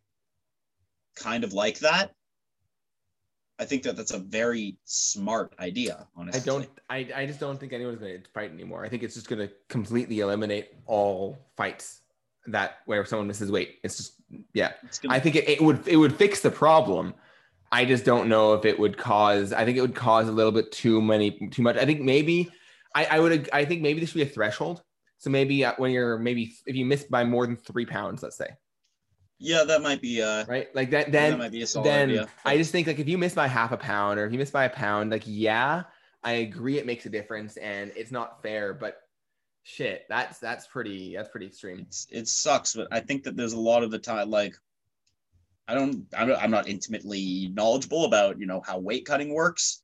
kind of like that. I think that that's a very smart idea. Honestly, I don't. I, I just don't think anyone's going to fight anymore. I think it's just going to completely eliminate all fights that where someone misses weight. It's just yeah. It's gonna, I think it, it would it would fix the problem. I just don't know if it would cause. I think it would cause a little bit too many too much. I think maybe I, I would. I think maybe this should be a threshold. So maybe uh, when you're maybe if you miss by more than three pounds, let's say, yeah, that might be. Uh, right? Like that. then that might be a solid then idea. I just think like if you miss by half a pound or if you miss by a pound, like yeah, I agree it makes a difference and it's not fair, but shit, that's that's pretty that's pretty extreme. it's it sucks, but I think that there's a lot of the time like I don't I'm not, I'm not intimately knowledgeable about you know how weight cutting works,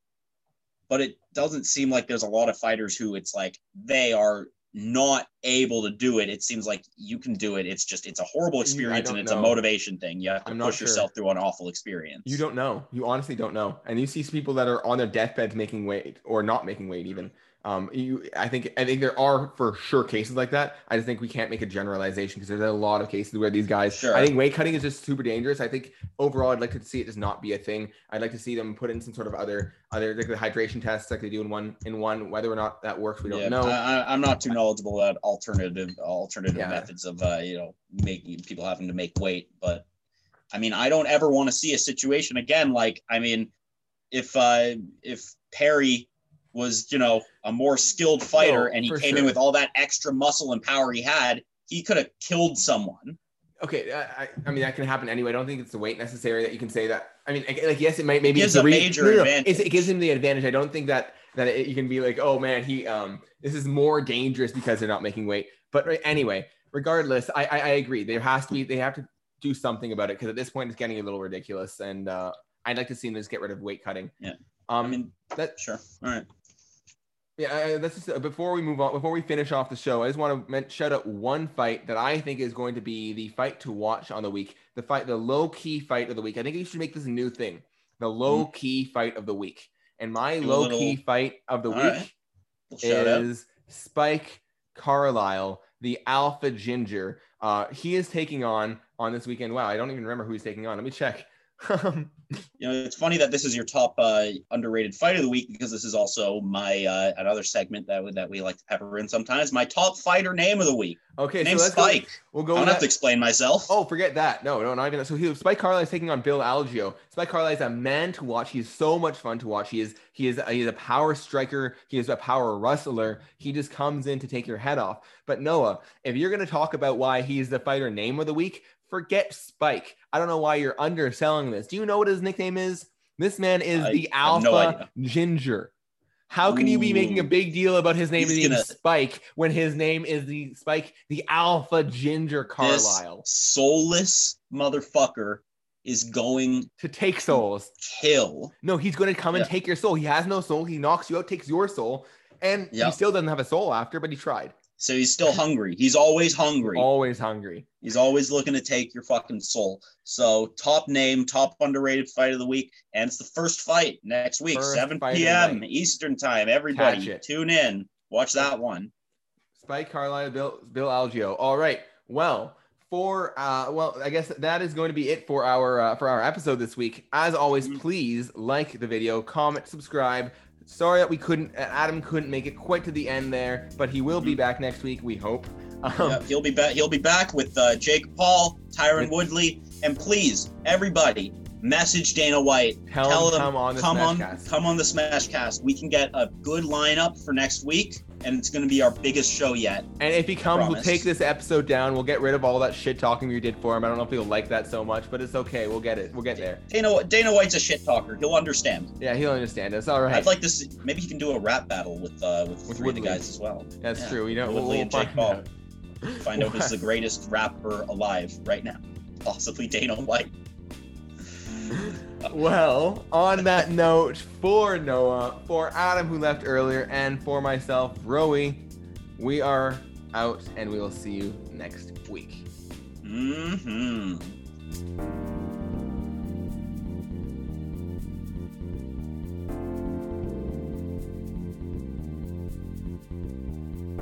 but it doesn't seem like there's a lot of fighters who it's like they are not able to do it, it seems like you can do it. It's just it's a horrible experience and it's know. a motivation thing. You have to I'm push sure. yourself through an awful experience. You don't know. You honestly don't know. And you see people that are on their deathbeds making weight or not making weight even. Um, you, I think, I think there are for sure cases like that. I just think we can't make a generalization because there's a lot of cases where these guys. Sure. I think weight cutting is just super dangerous. I think overall, I'd like to see it just not be a thing. I'd like to see them put in some sort of other, other like the hydration tests like they do in one, in one. Whether or not that works, we don't yeah, know. I, am not too knowledgeable about alternative, alternative yeah. methods of, uh, you know, making people having to make weight. But I mean, I don't ever want to see a situation again. Like, I mean, if, uh, if Perry was, you know, a more skilled fighter no, and he came sure. in with all that extra muscle and power he had, he could have killed someone. Okay, I, I mean that can happen anyway. I don't think it's the weight necessary that you can say that. I mean, like yes, it might maybe it gives a re- major no, no, advantage. it gives him the advantage. I don't think that that it, you can be like, oh man, he um this is more dangerous because they're not making weight. But anyway, regardless, I, I I, agree. There has to be they have to do something about it because at this point it's getting a little ridiculous, and uh, I'd like to see them just get rid of weight cutting. Yeah. Um, I mean that sure. All right. Yeah, that's just uh, before we move on. Before we finish off the show, I just want to shout out one fight that I think is going to be the fight to watch on the week. The fight, the low key fight of the week. I think you should make this a new thing. The low key fight of the week. And my low little... key fight of the All week right. is Spike Carlyle, the Alpha Ginger. Uh, he is taking on on this weekend. Wow, I don't even remember who he's taking on. Let me check. You know, it's funny that this is your top uh, underrated fight of the week because this is also my uh, another segment that that we like to pepper in sometimes. My top fighter name of the week. Okay, name so Spike. Go, we'll go. I don't have to explain myself. Oh, forget that. No, no, not even that. So he, Spike Carlyle is taking on Bill Algeo. Spike Carlyle is a man to watch. He's so much fun to watch. He is he is he is a power striker. He is a power wrestler. He just comes in to take your head off. But Noah, if you're going to talk about why he's the fighter name of the week, forget Spike. I don't know why you're underselling this. Do you know what his nickname is? This man is I the Alpha no Ginger. How can Ooh. you be making a big deal about his name being gonna... Spike when his name is the Spike, the Alpha Ginger Carlyle? soulless motherfucker is going to take souls. Kill. No, he's going to come yeah. and take your soul. He has no soul. He knocks you out, takes your soul, and yep. he still doesn't have a soul after, but he tried. So he's still hungry. He's always hungry. Always hungry. He's always looking to take your fucking soul. So top name, top underrated fight of the week, and it's the first fight next week, first 7 p.m. Eastern time. Everybody tune in. Watch that one. Spike Carlyle, Bill Bill Algeo. All right. Well, for uh well i guess that is going to be it for our uh, for our episode this week as always mm-hmm. please like the video comment subscribe Sorry that we couldn't, Adam couldn't make it quite to the end there, but he will be mm-hmm. back next week. We hope. Um, yeah, he'll be back. He'll be back with uh, Jake Paul, Tyron Woodley, and please, everybody, message Dana White. Tell, tell him, come on the come on, come on the Smashcast. We can get a good lineup for next week and it's going to be our biggest show yet. And if he comes, we'll take this episode down. We'll get rid of all that shit talking we did for him. I don't know if he'll like that so much, but it's okay. We'll get it. We'll get there. Dana Dana White's a shit talker. He'll understand. Yeah, he'll understand. It's all right. I'd like to see. Maybe he can do a rap battle with uh with, with three of the guys as well. That's yeah. true. You know, Woodley we'll, and Jake Paul. Find out who's the greatest rapper alive right now. Possibly Dana White well, on that note, for Noah, for Adam who left earlier, and for myself, Roey, we are out and we will see you next week. Mm-hmm.